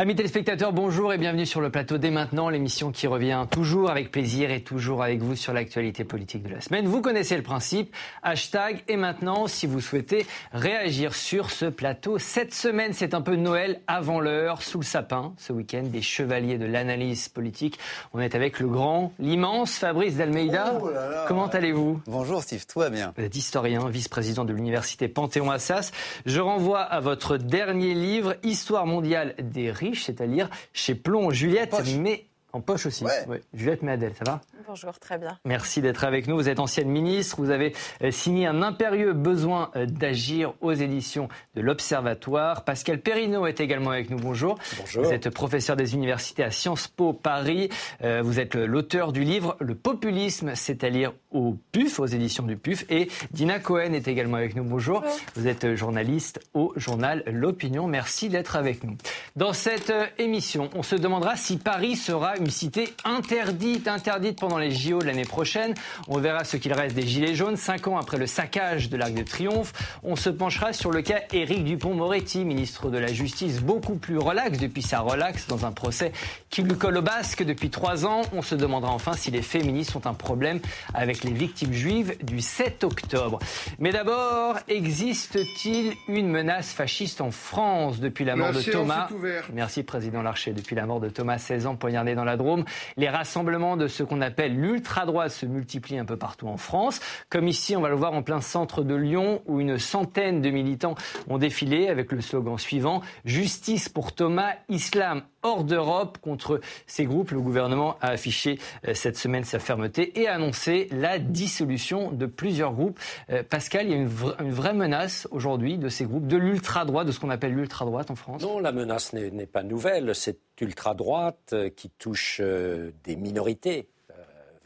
Amis téléspectateurs, bonjour et bienvenue sur le plateau dès maintenant, l'émission qui revient toujours avec plaisir et toujours avec vous sur l'actualité politique de la semaine. Vous connaissez le principe, hashtag et maintenant si vous souhaitez réagir sur ce plateau. Cette semaine, c'est un peu Noël avant l'heure, sous le sapin, ce week-end, des chevaliers de l'analyse politique. On est avec le grand, l'immense Fabrice Dalmeida. Oh Comment allez-vous? Bonjour Steve, tout va bien. Vous êtes historien, vice-président de l'université Panthéon-Assas. Je renvoie à votre dernier livre, Histoire mondiale des riches c'est-à-dire chez Plomb. Juliette, mais en poche aussi. Juliette Méadel, ça va? Bonjour, très bien. Merci d'être avec nous. Vous êtes ancienne ministre. Vous avez euh, signé un impérieux besoin euh, d'agir aux éditions de l'Observatoire. Pascal Perrineau est également avec nous. Bonjour. Bonjour. Vous êtes professeur des universités à Sciences Po Paris. Euh, vous êtes l'auteur du livre Le populisme, c'est à lire au PUF, aux éditions du PUF. Et Dina Cohen est également avec nous. Bonjour. Vous êtes journaliste au journal L'Opinion. Merci d'être avec nous. Dans cette émission, on se demandera si Paris sera une cité interdite, interdite pendant les JO de l'année prochaine. On verra ce qu'il reste des Gilets jaunes. Cinq ans après le saccage de l'Arc de Triomphe, on se penchera sur le cas Éric Dupont-Moretti, ministre de la Justice, beaucoup plus relax depuis sa relax dans un procès qui lui colle au basque depuis trois ans. On se demandera enfin si les féministes ont un problème avec les victimes juives du 7 octobre. Mais d'abord, existe-t-il une menace fasciste en France depuis la mort de Thomas? Merci, Président Larcher. Depuis la mort de Thomas, 16 ans, poignardé dans la Drôme, les rassemblements de ce qu'on appelle l'ultra-droite se multiplie un peu partout en France. Comme ici, on va le voir en plein centre de Lyon, où une centaine de militants ont défilé avec le slogan suivant Justice pour Thomas, Islam hors d'Europe contre ces groupes. Le gouvernement a affiché euh, cette semaine sa fermeté et a annoncé la dissolution de plusieurs groupes. Euh, Pascal, il y a une, vraie menace aujourd'hui de ces groupes, de l'ultra-droite, de ce qu'on appelle l'ultra-droite en France? Non, la menace n'est pas nouvelle. Ultra-droite euh, qui touche des minorités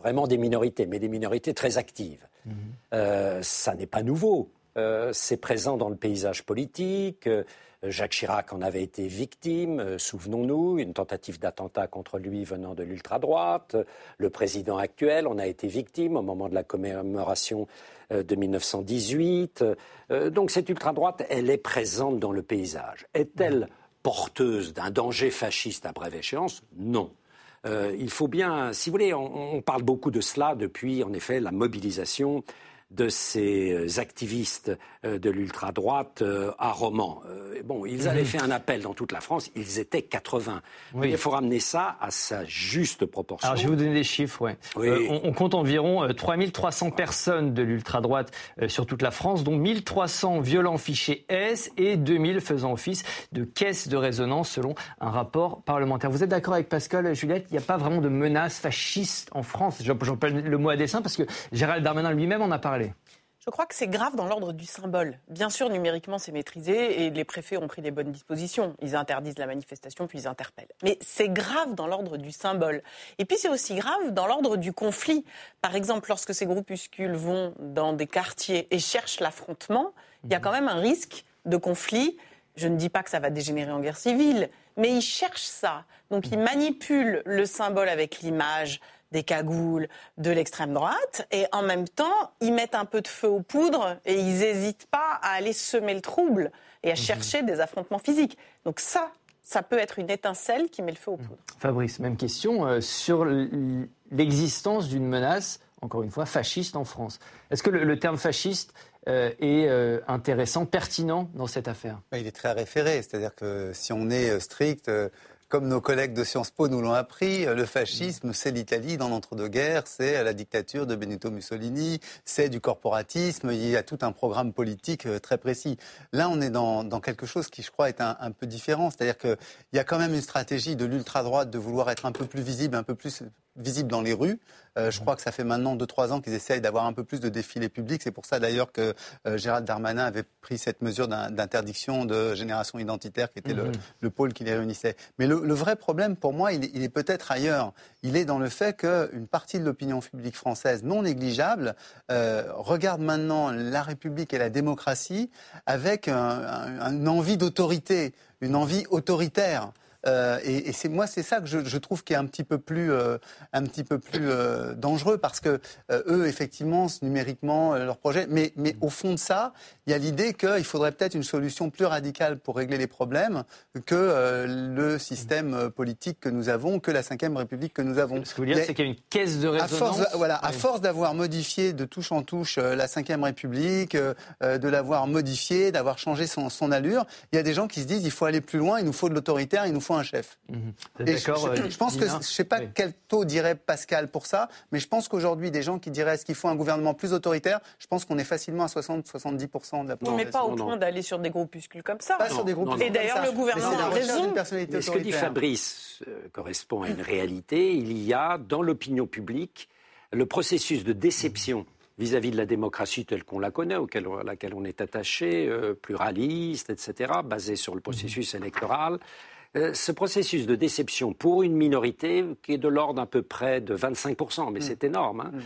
vraiment des minorités, mais des minorités très actives. Mhm. Euh, ça n'est pas nouveau. Euh, c'est présent dans le paysage politique. Euh, Jacques Chirac en avait été victime, souvenons-nous, une tentative d'attentat contre lui venant de l'ultra-droite. Le président actuel en a été victime au moment de la commémoration de 1918. donc cette ultra-droite, elle est présente dans le paysage. Est-elle porteuse d'un danger fasciste à brève échéance Non. Euh, il faut bien, si vous voulez, on, on, parle beaucoup de cela depuis, en effet, la mobilisation de ces euh, activistes euh, de l'ultra-droite euh, à Romans. Bon, ils avaient mhm. fait un appel dans toute la France, ils étaient 80. Il faut ramener ça à sa juste proportion. Alors, je vais vous donner des chiffres, ouais. on, compte environ 3300 personnes de l'ultra-droite sur toute la France, dont 1300 violents fichiers S et 2000 faisant office de caisse de résonance selon un rapport parlementaire. Vous êtes d'accord avec Pascal, Juliette? Il n'y a pas vraiment de menace fasciste en France J'emploie le mot à dessein parce que Gérald Darmanin lui-même en a parlé. Je crois que c'est grave dans l'ordre du symbole. Bien sûr, numériquement, c'est maîtrisé et les préfets ont pris les bonnes dispositions. Ils interdisent la manifestation, puis ils interpellent. Mais c'est grave dans l'ordre du symbole. Et puis c'est aussi grave dans l'ordre du conflit. Par exemple, lorsque ces groupuscules vont dans des quartiers et cherchent l'affrontement, il y a quand même un risque de conflit. Je ne dis pas que ça va dégénérer en guerre civile, mais ils cherchent ça. Donc ils manipulent le symbole avec l'image, des cagoules de l'extrême droite. Et en même temps, ils mettent un peu de feu aux poudres et ils n'hésitent pas à aller semer le trouble et à mhm. chercher des affrontements physiques. Donc ça, ça peut être une étincelle qui met le feu aux poudres. Fabrice, même question euh, sur l'existence d'une menace, encore une fois, fasciste en France. Est-ce que le, terme fasciste euh, est euh, intéressant, pertinent dans cette affaire? Il est très référé, c'est-à-dire que si on est strict comme nos collègues de Sciences Po nous l'ont appris, le fascisme, c'est l'Italie dans l'entre-deux-guerres, c'est la dictature de Benito Mussolini, c'est du corporatisme, il y a tout un programme politique euh, très précis. Là, on est dans, quelque chose qui, je crois, est un, un peu différent. C'est-à-dire qu'il y a quand même une stratégie de l'ultra-droite de vouloir être un peu plus visible, un peu plus visible dans les rues. Euh, je crois que ça fait maintenant 2-3 ans qu'ils essayent d'avoir un peu plus de défilés publics. C'est pour ça d'ailleurs que euh, Gérald Darmanin avait pris cette mesure d'interdiction de génération identitaire qui était le, mhm. pôle qui les réunissait. Mais le, vrai problème pour moi, il, est peut-être ailleurs. Il est dans le fait qu'une partie de l'opinion publique française non négligeable euh, regarde maintenant la République et la démocratie avec une envie d'autorité, une envie autoritaire. Euh, et, c'est moi, c'est ça que je, trouve qui est un petit peu plus, euh, un petit peu plus euh, dangereux parce que eux, effectivement, numériquement, leur projet. Mais, mais au fond de ça, il y a l'idée qu'il faudrait peut-être une solution plus radicale pour régler les problèmes que le système politique que nous avons, que la Ve République que nous avons. Ce que vous voulez dire, c'est qu'il y a une caisse de résonance. À force, voilà, à force d'avoir modifié de touche en touche la Ve République, de l'avoir modifié, d'avoir changé son, son allure, il y a des gens qui se disent il faut aller plus loin, il nous faut de l'autoritaire, il nous faut un chef. Mhm. D'accord. Je, je, pense que je ne sais pas quel taux dirait Pascal pour ça, mais je pense qu'aujourd'hui, des gens qui diraient est-ce qu'il faut un gouvernement plus autoritaire, je pense qu'on est facilement à 60-70% de la population. Mais pas au point d'aller sur des groupuscules comme ça. Pas sur des groupuscules. Et d'ailleurs, le gouvernement a raison. Ce que dit Fabrice euh, correspond à une réalité. Il y a dans l'opinion publique le processus de déception vis-à-vis de la démocratie telle qu'on la connaît, auquel, à laquelle on est attaché, euh, pluraliste, etc., basée sur le processus électoral. Euh, ce processus de déception pour une minorité qui est de l'ordre à peu près de 25%, mais mm. c'est énorme, hein, mm.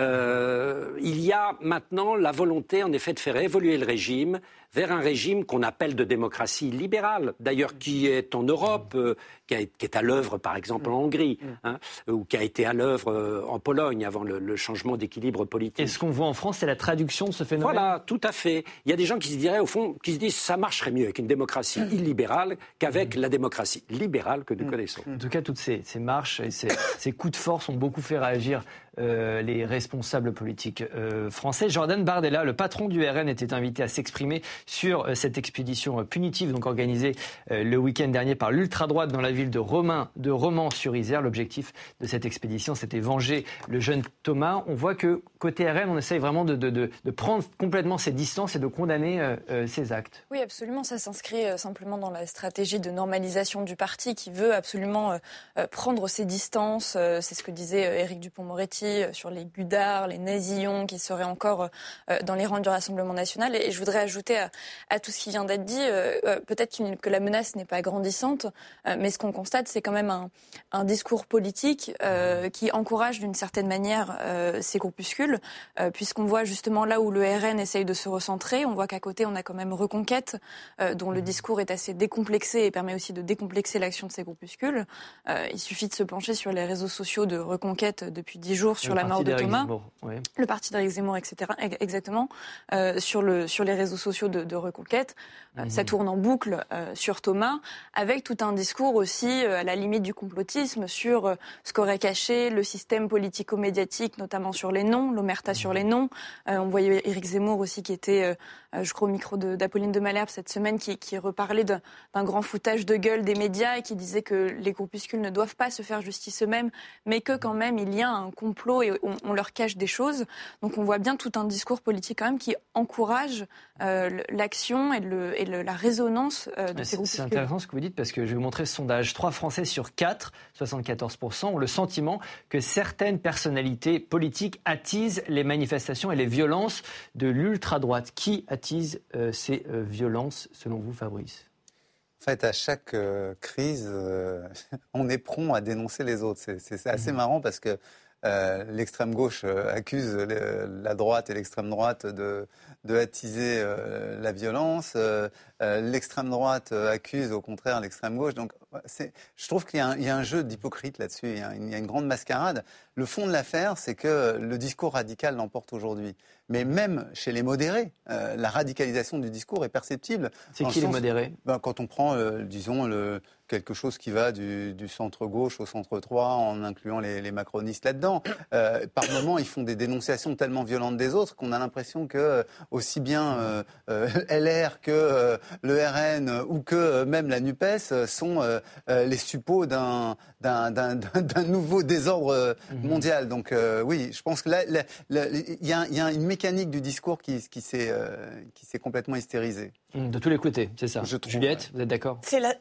euh, il y a maintenant la volonté, en effet, de faire évoluer le régime vers un régime qu'on appelle de démocratie libérale, d'ailleurs qui est en Europe, euh, qui, est à l'œuvre par exemple en Hongrie, mm. hein, ou qui a été à l'œuvre euh, en Pologne avant le, changement d'équilibre politique. Et ce qu'on voit en France, c'est la traduction de ce phénomène? Voilà, tout à fait. Il y a des gens qui se diraient au fond, qui se disent ça marcherait mieux avec une démocratie mm. illibérale qu'avec mm. la démocratie libérale que nous connaissons. En tout cas, toutes ces, marches et ces, coups de force ont beaucoup fait réagir euh, les responsables politiques français. Jordan Bardella, le patron du RN, était invité à s'exprimer sur euh, cette expédition euh, punitive donc organisée euh, le week-end dernier par l'ultra-droite dans la ville de, Romain, de Romans-sur-Isère. L'objectif de cette expédition, c'était venger le jeune Thomas. On voit que côté RN, on essaye vraiment de, de, prendre complètement ses distances et de condamner ces actes. Oui, absolument. Ça s'inscrit simplement dans la stratégie de normalisation du parti qui veut absolument prendre ses distances. C'est ce que disait Éric Dupont-Moretti sur les Gudards, les Nazillons qui seraient encore dans les rangs du Rassemblement national. Et je voudrais ajouter à, à tout ce qui vient d'être dit, euh, euh, peut-être que la menace n'est pas grandissante, euh, mais ce qu'on constate, c'est quand même un, un discours politique qui encourage d'une certaine manière ces groupuscules, puisqu'on voit justement là où le RN essaye de se recentrer, on voit qu'à côté, on a quand même Reconquête, dont le discours est assez décomplexé et permet aussi de décomplexer l'action de ces groupuscules. il suffit de se pencher sur les réseaux sociaux de Reconquête depuis dix jours sur la mort de Thomas, le parti d'Éric Zemmour, etc. Exactement, sur, le, sur les réseaux sociaux de, de Reconquête. Euh, ça tourne en boucle euh, sur Thomas, avec tout un discours aussi euh, à la limite du complotisme sur ce qu'aurait caché le système politico-médiatique, notamment sur les noms, l'omerta sur les noms. on voyait Éric Zemmour aussi qui était, je crois, au micro d'Apolline de, Malherbe cette semaine, qui, qui reparlait d'un grand foutage de gueule des médias et qui disait que les groupuscules ne doivent pas se faire justice eux-mêmes, mais que quand même il y a un complot et on, leur cache des choses. Donc on voit bien tout un discours politique quand même qui encourage l'action et, le, et le, la résonance euh, de ces groupes. C'est intéressant ce que vous dites parce que je vais vous montrer ce sondage. Trois Français sur quatre, 74%, ont le sentiment que certaines personnalités politiques attisent les manifestations et les violences de l'ultra-droite. Qui attise euh, ces euh, violences selon vous, Fabrice? En fait, à chaque crise, on est prompt à dénoncer les autres. C'est assez mmh. marrant parce que l'extrême gauche accuse la droite et l'extrême droite de, de attiser euh, la violence. Euh, euh, l'extrême droite accuse au contraire l'extrême gauche. Donc je trouve qu'il y, a un jeu d'hypocrite là-dessus. Il, il, y a une grande mascarade. Le fond de l'affaire, c'est que le discours radical l'emporte aujourd'hui. Mais même chez les modérés, la radicalisation du discours est perceptible. C'est qui les modérés? Ben, Quand on prend, disons, le, quelque chose qui va du, centre-gauche au centre-droit en incluant les, macronistes là-dedans. par moments, ils font des dénonciations tellement violentes des autres qu'on a l'impression que aussi bien euh, euh, LR que euh, le RN ou que même la NUPES sont les suppôts d'un nouveau désordre mhm. mondial. Donc oui, je pense que là, il y, a une mécanique du discours qui, qui s'est complètement hystérisée. De tous les côtés, c'est ça. Juliette, vous êtes d'accord? La,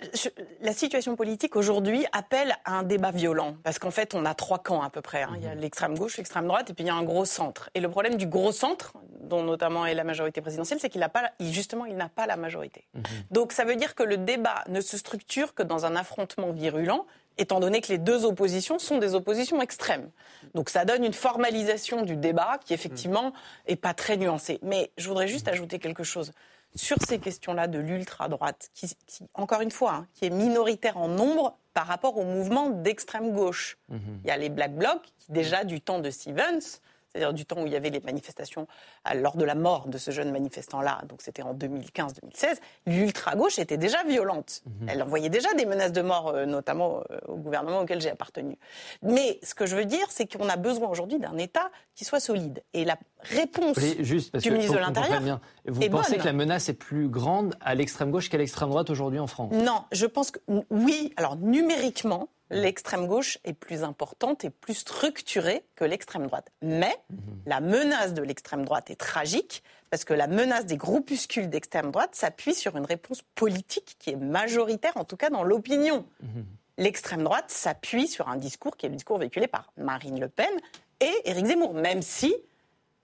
la, situation politique aujourd'hui appelle à un débat violent. Parce qu'en fait, on a trois camps à peu près. Hein. Il y a mhm. l'extrême gauche, l'extrême droite, et puis il y a un gros centre. Et le problème du gros centre, dont notamment est la majorité présidentielle, c'est qu'il n'a pas, justement, il n'a pas la majorité. Mhm. Donc ça veut dire que le débat ne se structure que dans un affrontement virulent, étant donné que les deux oppositions sont des oppositions extrêmes. Donc ça donne une formalisation du débat qui effectivement n'est pas très nuancée. Mais je voudrais juste ajouter quelque chose sur ces questions-là de l'ultra-droite, qui, encore une fois, hein, qui est minoritaire en nombre par rapport au mouvement d'extrême gauche. Mhm. Il y a les Black Blocs, qui déjà du temps de Stevens, c'est-à-dire du temps où il y avait les manifestations lors de la mort de ce jeune manifestant-là, donc c'était en 2015-2016, l'ultra-gauche était déjà violente. Mhm. Elle envoyait déjà des menaces de mort, euh, notamment euh, au gouvernement auquel j'ai appartenu. Mais ce que je veux dire, c'est qu'on a besoin aujourd'hui d'un État qui soit solide. Et la réponse juste parce du ministre de l'Intérieur Vous pensez que la menace est plus grande à l'extrême gauche qu'à l'extrême droite aujourd'hui en France? Non, je pense que oui. Alors numériquement, l'extrême gauche est plus importante et plus structurée que l'extrême droite. Mais mhm. la menace de l'extrême droite est tragique parce que la menace des groupuscules d'extrême droite s'appuie sur une réponse politique qui est majoritaire, en tout cas dans l'opinion. Mhm. L'extrême droite s'appuie sur un discours qui est le discours véhiculé par Marine Le Pen et Éric Zemmour, même si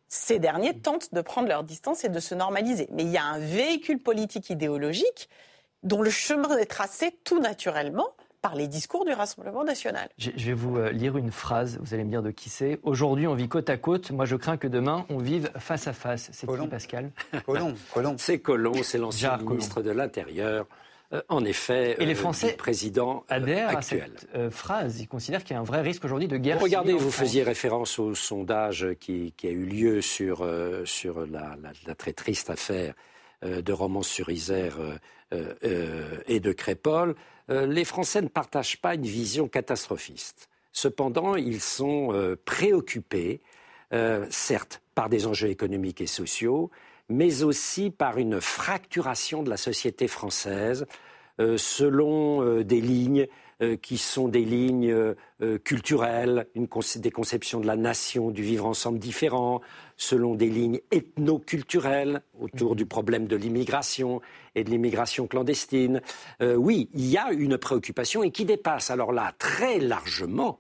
ces derniers tentent de prendre leur distance et de se normaliser. Mais il y a un véhicule politique idéologique dont le chemin est tracé tout naturellement par les discours du Rassemblement national. Je vais vous euh, lire une phrase, vous allez me dire de qui c'est. Aujourd'hui, on vit côte à côte. Moi, je crains que demain, on vive face à face. C'est qui, Pascal? Colomb. Colomb. C'est Colomb, c'est l'ancien ministre de l'Intérieur. Euh, en effet, et les euh, Français président adhèrent à cette phrase. Ils considèrent qu'il y a un vrai risque aujourd'hui de guerre. Regardez, vous faisiez référence au sondage qui, a eu lieu sur, sur la, la, très triste affaire de Romans-sur-Isère et de Crépole. Euh, les Français ne partagent pas une vision catastrophiste. Cependant, ils sont euh, préoccupés, euh, certes, par des enjeux économiques et sociaux, mais aussi par une fracturation de la société française selon des lignes qui sont des lignes culturelles, des conceptions de la nation, du vivre ensemble différents, selon des lignes ethno-culturelles autour du problème de l'immigration et de l'immigration clandestine. Euh, oui, il y a une préoccupation et qui dépasse alors là très largement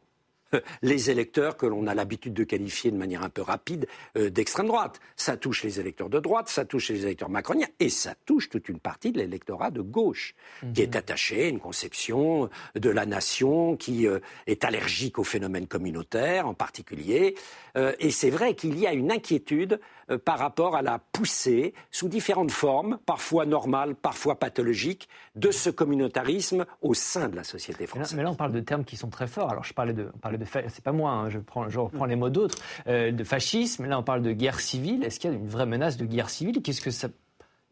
les électeurs que l'on a l'habitude de qualifier de manière un peu rapide euh, d'extrême droite. Ça touche les électeurs de droite, ça touche les électeurs macroniens et ça touche toute une partie de l'électorat de gauche qui est mhm. attaché à une conception de la nation, qui euh, est allergique aux phénomènes communautaires en particulier. Euh, et c'est vrai qu'il y a une inquiétude par rapport à la poussée, sous différentes formes, parfois normales, parfois pathologiques, de ce communautarisme au sein de la société française. Mais là, on parle de termes qui sont très forts. Alors, je parlais de, de c'est pas moi, hein, je, prends, je reprends les mots d'autres, euh, de fascisme. Là, on parle de guerre civile. Est-ce qu'il y a une vraie menace de guerre civile? Qu'est-ce que ça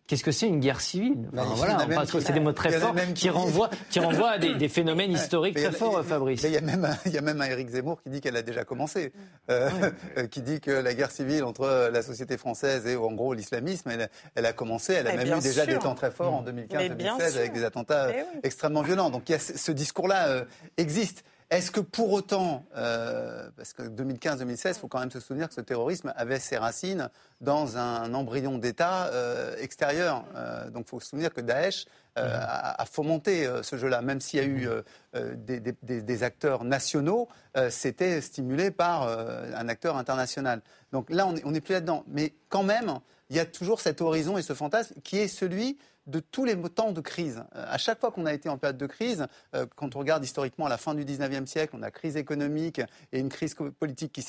Qu'est-ce que c'est une guerre civile voilà, parce que c'est des mots très forts qui renvoient, qui renvoient à des, phénomènes historiques très forts, Fabrice. Il y, a même un, il y a même un Éric Zemmour qui dit qu'elle a déjà commencé, euh, euh, qui dit que la guerre civile entre la société française et en gros l'islamisme, elle, elle, a commencé, elle a même eu déjà des temps très forts en 2015-2016 avec des attentats extrêmement violents. Donc il y a, ce discours-là existe. Est-ce que pour autant, euh, parce que 2015-2016, il faut quand même se souvenir que ce terrorisme avait ses racines dans un embryon d'État euh, extérieur. Euh, donc il faut se souvenir que Daesh a, fomenté ce jeu-là, même s'il y a eu des, acteurs nationaux, c'était stimulé par un acteur international. Donc là, on n'est plus là-dedans. Mais quand même, il y a toujours cet horizon et ce fantasme qui est celui de tous les temps de crise. Euh, à chaque fois qu'on a été en période de crise, euh, quand on regarde historiquement à la fin du 19e siècle, on a crise économique et une crise politique qui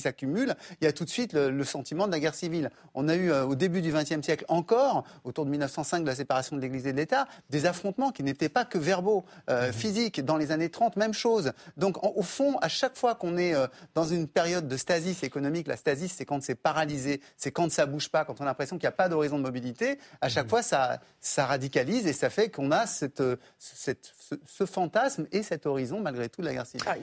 s'accumule, il y a tout de suite le, sentiment de la guerre civile. On a eu euh, au début du 20e siècle encore, autour de 1905, de la séparation de l'Église et de l'État, des affrontements qui n'étaient pas que verbaux, mmh. physiques. Dans les années 30, même chose. Donc au fond, à chaque fois qu'on est dans une période de stasis économique, la stasis, c'est quand c'est paralysé, c'est quand ça bouge pas, quand on a l'impression qu'il n'y a pas d'horizon de mobilité à chaque fois, ça, ça radicalise et ça fait qu'on a cette, cette, ce, fantasme et cet horizon, malgré tout, de la guerre civile. Ah,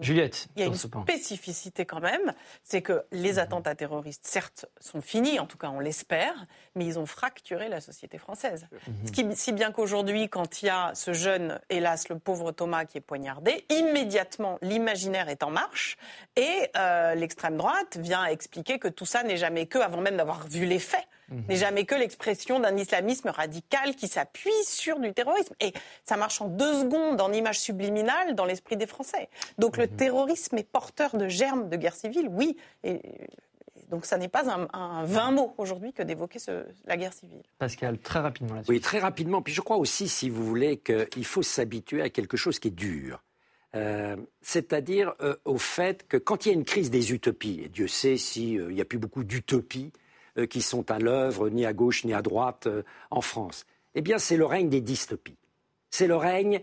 Juliette, il y a une spécificité quand même, c'est que les attentats terroristes, certes, sont finis, en tout cas on l'espère, mais ils ont fracturé la société française. Ce qui, si bien qu'aujourd'hui, quand il y a ce jeune, hélas, le pauvre Thomas qui est poignardé, immédiatement l'imaginaire est en marche et euh, l'extrême droite vient expliquer que tout ça n'est jamais que, avant même d'avoir vu les faits, Mhm. n'est jamais que l'expression d'un islamisme radical qui s'appuie sur du terrorisme. Et ça marche en deux secondes en image subliminale dans l'esprit des Français. Donc le mhm. terrorisme est porteur de germes de guerre civile, oui. Et, donc ça n'est pas un, vain mot aujourd'hui que d'évoquer la guerre civile. Pascal, très rapidement là-dessus. Oui, très rapidement. Puis je crois aussi, si vous voulez, qu'il faut s'habituer à quelque chose qui est dur. Euh, c'est-à-dire euh, au fait que quand il y a une crise des utopies, et Dieu sait s'il n'y a plus beaucoup d'utopies qui sont à l'œuvre ni à gauche ni à droite en France. Eh bien, c'est le règne des dystopies. C'est le règne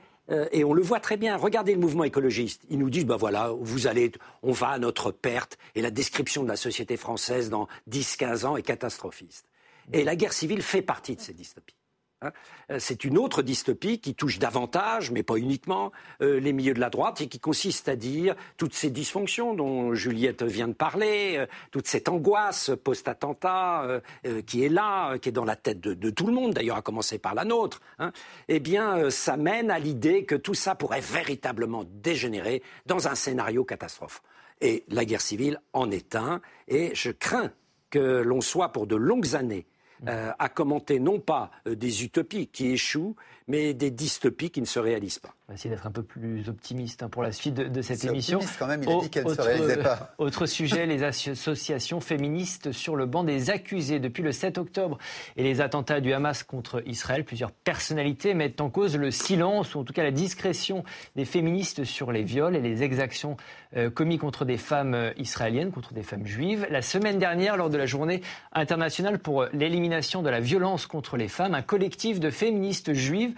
et on le voit très bien. Regardez le mouvement écologiste. Ils nous disent, ben voilà, vous allez, on va à notre perte. Et la description de la société française dans 10-15 ans est catastrophiste. Et la guerre civile fait partie de ces dystopies. Hein. Euh, c'est une autre dystopie qui touche davantage, mais pas uniquement, euh, les milieux de la droite et qui consiste à dire toutes ces dysfonctions dont Juliette vient de parler, euh, toute cette angoisse post-attentat qui est là, qui est dans la tête de, tout le monde, d'ailleurs à commencer par la nôtre, hein, eh bien, ça mène à l'idée que tout ça pourrait véritablement dégénérer dans un scénario catastrophe. Et la guerre civile en est un, et je crains que l'on soit pour de longues années euh, à commenter non pas euh, des utopies qui échouent, mais des dystopies qui ne se réalisent pas. On va essayer d'être un peu plus optimiste hein, pour la suite de, cette émission. Optimiste quand même, il a dit qu'elle ne se réalisait pas. Autre sujet, les associations féministes sur le banc des accusés. Depuis le 7 octobre et les attentats du Hamas contre Israël, plusieurs personnalités mettent en cause le silence ou en tout cas la discrétion des féministes sur les viols et les exactions euh, commis contre des femmes euh, israéliennes, contre des femmes juives. La semaine dernière, lors de la journée internationale pour l'élimination de la violence contre les femmes, un collectif de féministes juives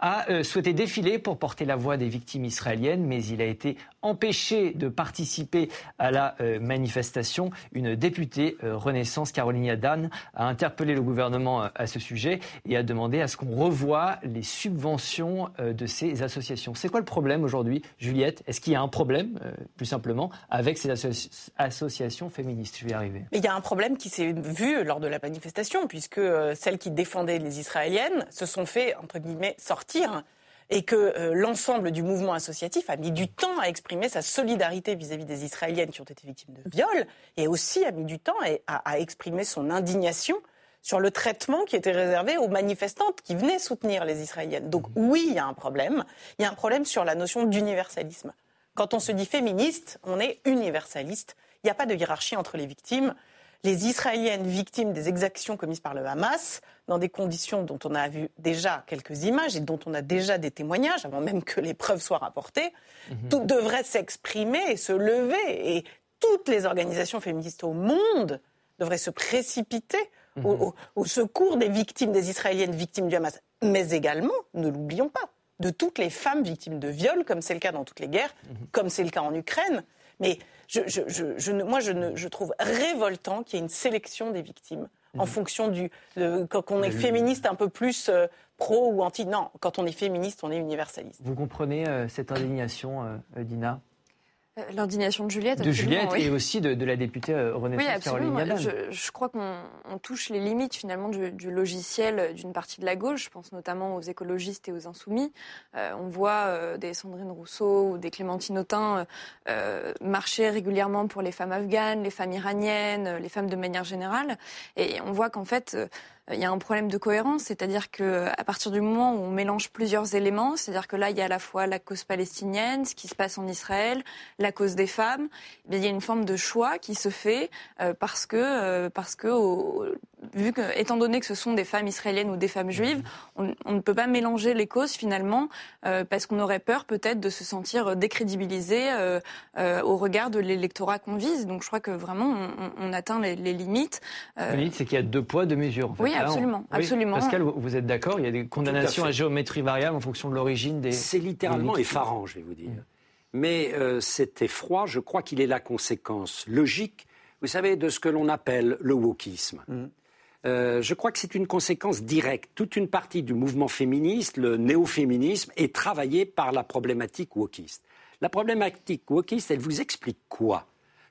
a euh, souhaité défiler pour porter la voix des victimes israéliennes, mais il a été empêché de participer à la euh, manifestation. Une députée euh, Renaissance, Caroline Dan, a interpellé le gouvernement à ce sujet et a demandé à ce qu'on revoie les subventions de ces associations. C'est quoi le problème aujourd'hui, Juliette? Est-ce qu'il y a un problème, plus simplement, avec ces associations féministes? Je vais y arriver. Il y a un problème qui s'est vu lors de la manifestation, puisque celles qui défendaient les Israéliennes se sont fait, entre guillemets, sortir et que euh, l'ensemble du mouvement associatif a mis du temps à exprimer sa solidarité vis-à-vis des Israéliennes qui ont été victimes de viols, et aussi a mis du temps à, à, exprimer son indignation sur le traitement qui était réservé aux manifestantes qui venaient soutenir les Israéliennes. Donc oui, il y a un problème. Il y a un problème sur la notion d'universalisme. Quand on se dit féministe, on est universaliste. Il n'y a pas de hiérarchie entre les victimes les Israéliennes victimes des exactions commises par le Hamas, dans des conditions dont on a vu déjà quelques images et dont on a déjà des témoignages, avant même que les preuves soient rapportées, mhm. tout devrait s'exprimer et se lever. Et toutes les organisations féministes au monde devraient se précipiter au, mhm. secours des victimes, des Israéliennes victimes du Hamas. Mais également, ne l'oublions pas, de toutes les femmes victimes de viols, comme c'est le cas dans toutes les guerres, mhm. comme c'est le cas en Ukraine. Mais je, moi, je, trouve révoltant qu'il y ait une sélection des victimes en mhm. fonction du. quand on est féministe un peu plus euh, pro ou anti. Non, quand on est féministe, on est universaliste. Vous comprenez euh, cette indignation, euh, Dina? L'indignation de Juliette. De Juliette et aussi de, la députée euh, Renaissance Caroline je, je, crois qu'on touche les limites finalement du, logiciel d'une partie de la gauche. Je pense notamment aux écologistes et aux insoumis. Euh, on voit des Sandrine Rousseau ou des Clémentine Autain marcher régulièrement pour les femmes afghanes, les femmes iraniennes, les femmes de manière générale. Et on voit qu'en fait il y a un problème de cohérence, c'est-à-dire que à partir du moment où on mélange plusieurs éléments, c'est-à-dire que là il y a à la fois la cause palestinienne, ce qui se passe en Israël, la cause des femmes, eh il y a une forme de choix qui se fait euh, parce que euh, parce que vu que, étant donné que ce sont des femmes israéliennes ou des femmes juives, on, ne peut pas mélanger les causes finalement, euh, parce qu'on aurait peur peut-être de se sentir décrédibilisé euh, euh, au regard de l'électorat qu'on vise. Donc je crois que vraiment on, atteint les, limites. Euh... c'est qu'il y a deux poids, deux mesures. Oui, absolument, absolument. Pascal, vous êtes d'accord Il y a des condamnations à, géométrie variable en fonction de l'origine des. C'est littéralement effarant, je vais vous dire. Mais cet effroi, je crois qu'il est la conséquence logique, vous savez, de ce que l'on appelle le wokisme. Mm. Euh, je crois que c'est une conséquence directe. Toute une partie du mouvement féministe, le néo-féminisme, est travaillée par la problématique wokiste. La problématique wokiste, elle vous explique quoi?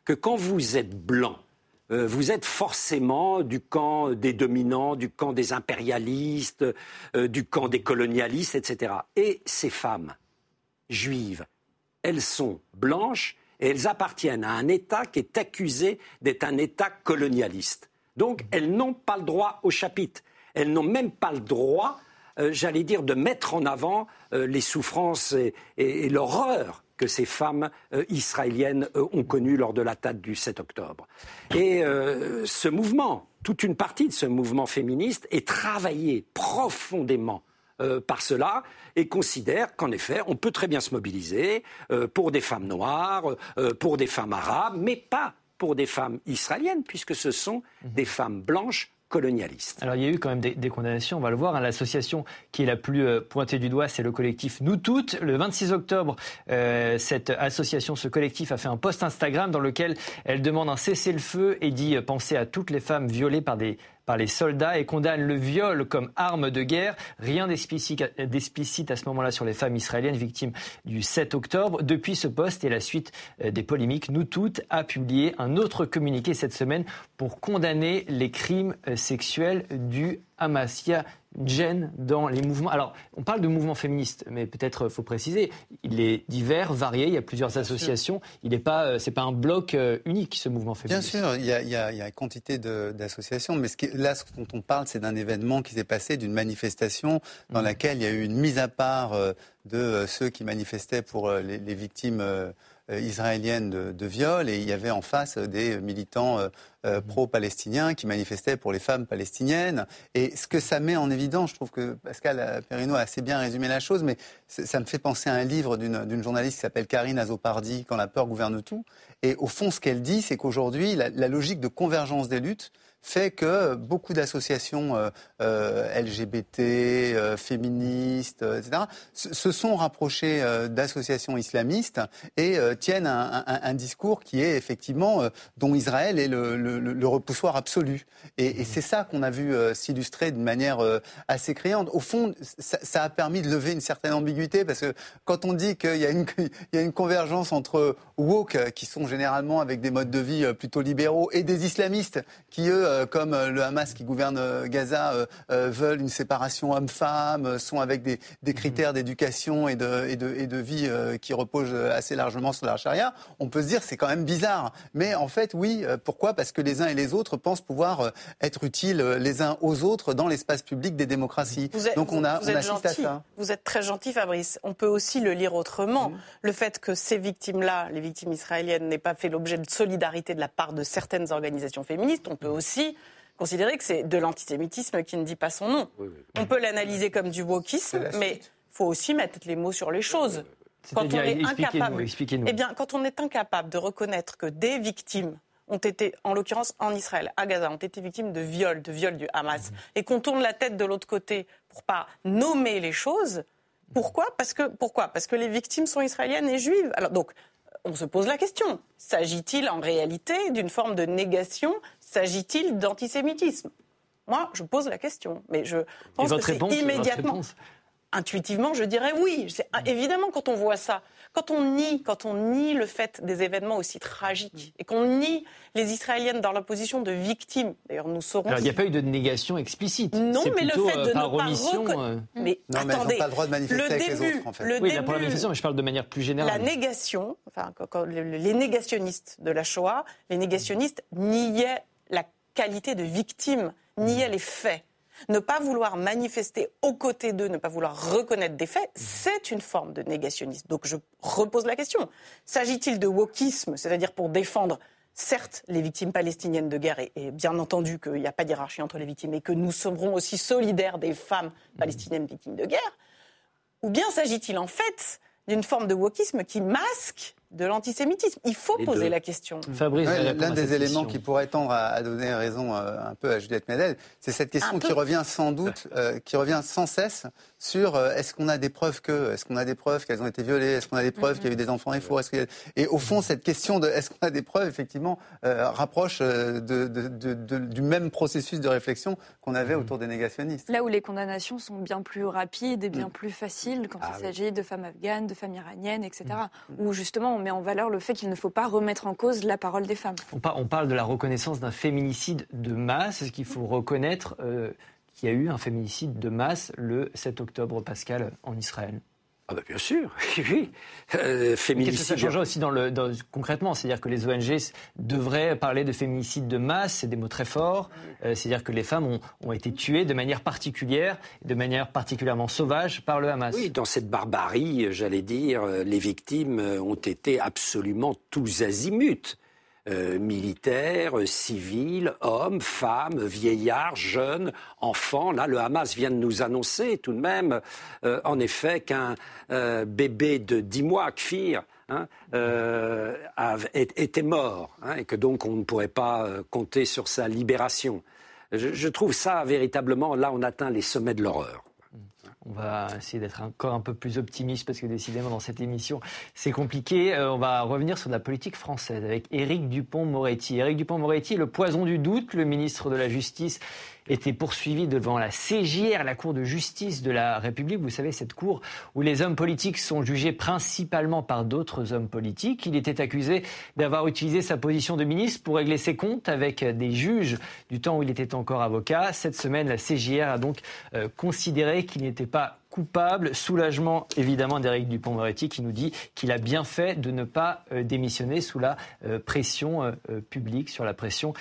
Que quand vous êtes blanc, euh, vous êtes forcément du camp des dominants, du camp des impérialistes, euh, du camp des colonialistes, etc. Et ces femmes juives, elles sont blanches et elles appartiennent à un État qui est accusé d'être un État colonialiste. Donc, elles n'ont pas le droit au chapitre. Elles n'ont même pas le droit, euh, j'allais dire, de mettre en avant les souffrances et, l'horreur que ces femmes euh, israéliennes ont connues lors de l'attaque du 7 octobre. Et ce mouvement, toute une partie de ce mouvement féministe est travaillé profondément par cela et considère qu'en effet, on peut très bien se mobiliser pour des femmes noires, pour des femmes arabes, mais pas pour des femmes israéliennes, puisque ce sont Mhm. des femmes blanches Alors il y a eu quand même des, des condamnations, on va le voir. hein. L'association qui est la plus euh, pointée du doigt, c'est le collectif Nous Toutes. Le 26 octobre, euh, cette association, ce collectif a fait un post Instagram dans lequel elle demande un cessez-le-feu et dit euh, penser à toutes les femmes violées par des par les soldats et condamne le viol comme arme de guerre. Rien d'explicite à ce moment-là sur les femmes israéliennes victimes du 7 octobre. Depuis ce poste et la suite euh, des polémiques, Nous Toutes a publié un autre communiqué cette semaine pour condamner les crimes euh, sexuels du Hamas. Gêne dans les mouvements. Alors, on parle de mouvements féministes, mais peut-être euh, faut préciser, il est divers, varié, il y a plusieurs associations. Il n'est pas, euh, c'est pas un bloc euh, unique, ce mouvement Bien féministe. sûr, il y a, il y a- il y a quantité d'associations, mais ce qui est- là, ce dont on parle, c'est d'un événement qui s'est passé, d'une manifestation dans Mhm. laquelle il y a eu une mise à part de ceux qui manifestaient pour les, les victimes euh, israéliennes de, de viol, et il y avait en face des militants euh, euh, pro-palestiniens qui manifestaient pour les femmes palestiniennes. Et ce que ça met en évidence, je trouve que Pascal Perrineau a assez bien résumé la chose, mais ça me fait penser à un livre d'une d'une journaliste qui s'appelle Karine Azopardi, Quand la peur gouverne tout. Et au fond, ce qu'elle dit, c'est qu'aujourd'hui, la, la logique de convergence des luttes fait que beaucoup d'associations euh, euh, LGBT, euh, féministes, etc., se, sont rapprochées d'associations islamistes et tiennent un, discours qui est effectivement dont Israël est le, repoussoir absolu. Et, c'est ça qu'on a vu s'illustrer d'une manière assez criante. Au fond, ça, a permis de lever une certaine ambiguïté parce que quand on dit qu'il y a une, convergence entre woke, qui sont généralement avec des modes de vie plutôt libéraux, et des islamistes qui, eux, euh, comme euh, le Hamas qui gouverne euh, Gaza, euh, veulent une séparation homme-femme, sont avec des, des critères d'éducation et de, et, de, et de vie euh, qui reposent assez largement sur la charia, on peut se dire c'est quand même bizarre. Mais en fait, oui, pourquoi? Parce que les uns et les autres pensent pouvoir être utiles les uns aux autres dans l'espace public des démocraties. Vous êtes, Donc on, a, vous on êtes assiste à ça. Vous êtes très gentil, Fabrice. On peut aussi le lire autrement. Le fait que ces victimes-là, les victimes israéliennes, n'aient pas fait l'objet de solidarité de la part de certaines organisations féministes, on peut aussi considérer que c'est de l'antisémitisme qui ne dit pas son nom. On peut l'analyser comme du wokisme, mais faut aussi mettre les mots sur les choses. Quand on est incapable, expliquez-nous. eh bien, quand on est incapable de reconnaître que des victimes ont été, en l'occurrence en Israël, à Gaza, ont été victimes de viols, de viols du Hamas, et qu'on tourne la tête de l'autre côté pour pas nommer les choses, pourquoi? Parce que pourquoi? Parce que les victimes sont israéliennes et juives. Alors donc, on se pose la question. S'agit-il en réalité d'une forme de négation? S'agit-il d'antisémitisme? Moi, je pose la question, mais je pense que c'est immédiatement intuitivement, je dirais oui. C'est- Évidemment, quand on voit ça, quand on nie, quand on nie le fait des événements aussi tragiques et qu'on nie les Israéliennes dans leur position de victimes, d'ailleurs, nous saurons. Alors, il n'y a pas eu de négation explicite. Non, C'est mais le fait euh, de par ne pas omission, reconna- euh, Mais Non, mais elles n'ont attendez, pas le droit de manifester le avec les début, autres, en fait. le Oui, pour la début, manifestation, mais je parle de manière plus générale. la négation, enfin, quand- les négationnistes de la Shoah, les négationnistes niaient la qualité de victime, niaient les faits. Ne pas vouloir manifester aux côtés d'eux, ne pas vouloir reconnaître des faits, c'est une forme de négationnisme. Donc je repose la question. S'agit-il de wokisme, c'est-à-dire pour défendre certes les victimes palestiniennes de guerre, et, bien entendu qu'il n'y a pas de hiérarchie entre les victimes, et que nous serons aussi solidaires des femmes palestiniennes victimes de guerre, ou bien s'agit-il en fait d'une forme de wokisme qui masque de l'antisémitisme Il faut Les poser deux. la question. Fabrice, Ouais, L'un des éléments question. qui pourrait tendre à, à donner raison euh, un peu à Juliette Médel, c'est cette question qui revient sans doute, euh, qui revient sans cesse sur euh, est-ce qu'on a des preuves que, est-ce qu'on a des preuves qu'elles ont été violées, est-ce qu'on a des preuves qu'il y a eu des enfants et faux, est-ce qu'il y a- et au fond cette question de est-ce qu'on a des preuves effectivement euh, rapproche euh, de- de- de- de- du même processus de réflexion qu'on avait autour des négationnistes. Là où les condamnations sont bien plus rapides et bien plus faciles quand Ah il oui. s'agit de femmes afghanes, de femmes iraniennes, etc. Où justement on met en valeur le fait qu'il ne faut pas remettre en cause la parole des femmes. On, par- on parle de la reconnaissance d'un féminicide de masse. Est-ce qu'il faut reconnaître euh, qu'il y a eu un féminicide de masse le 7 octobre, Pascal, en Israël? Ah bah bien sûr, oui. Euh, Qu'est-ce que ça féminicide. change aussi dans le, dans- concrètement? C'est-à-dire que les ONG devraient parler de féminicide de masse, c'est des mots très forts. Euh, C'est-à-dire que les femmes ont, ont été tuées de manière particulière, de manière particulièrement sauvage par le Hamas. Oui, dans cette barbarie, j'allais dire, euh, les victimes euh, ont été absolument tous azimuts. Euh, militaires, euh, civils, hommes, femmes, vieillards, jeunes, enfants. Là, le Hamas vient de nous annoncer tout de même, euh, en effet, qu'un euh, bébé de 10 mois, Kfir, hein, était mort hein, et que donc on ne pourrait pas compter sur sa libération. je trouve ça véritablement, là on atteint les sommets de l'horreur. On va essayer d'être encore un peu plus optimiste parce que décidément dans cette émission c'est compliqué. Euh, on va revenir sur la politique française avec Éric Dupont-Moretti. Éric Dupont-Moretti, le poison du doute, le ministre de la Justice était poursuivi devant la CJR, la Cour de justice de la République. Vous savez, cette cour où les hommes politiques sont jugés principalement par d'autres hommes politiques. Il était accusé d'avoir utilisé sa position de ministre pour régler ses comptes avec des juges du temps où il était encore avocat. Cette semaine, la CJR a donc euh, considéré qu'il n'était pas coupable. Soulagement évidemment d'Éric Dupont-Moretti qui nous dit qu'il a bien fait de ne pas euh, démissionner sous la euh, pression euh, publique, sur la pression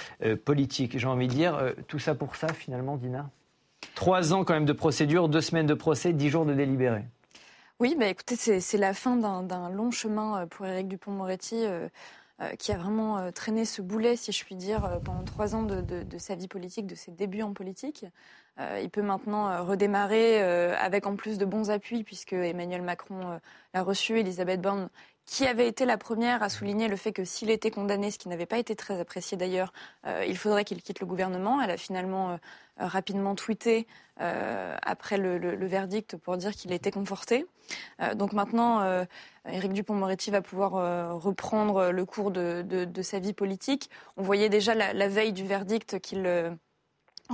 politique. J'ai envie de dire tout ça pour ça finalement, Dina? Trois ans quand même de procédure, deux semaines de procès, dix jours de délibéré. Oui, bah écoutez, c'est la fin d'un long chemin pour Éric Dupont-Moretti. Qui a vraiment traîné ce boulet, si je puis dire, pendant trois ans de, sa vie politique, de ses débuts en politique. Euh, il peut maintenant euh, redémarrer euh, avec en plus de bons appuis, puisque Emmanuel Macron l'a reçu, Elisabeth Borne, qui avait été la première à souligner le fait que s'il était condamné, ce qui n'avait pas été très apprécié d'ailleurs, il faudrait qu'il quitte le gouvernement. Elle a finalement rapidement tweeté après le, verdict pour dire qu'il était conforté. donc maintenant, Éric Dupont-Moretti va pouvoir reprendre le cours de, sa vie politique. On voyait déjà la veille du verdict qu'il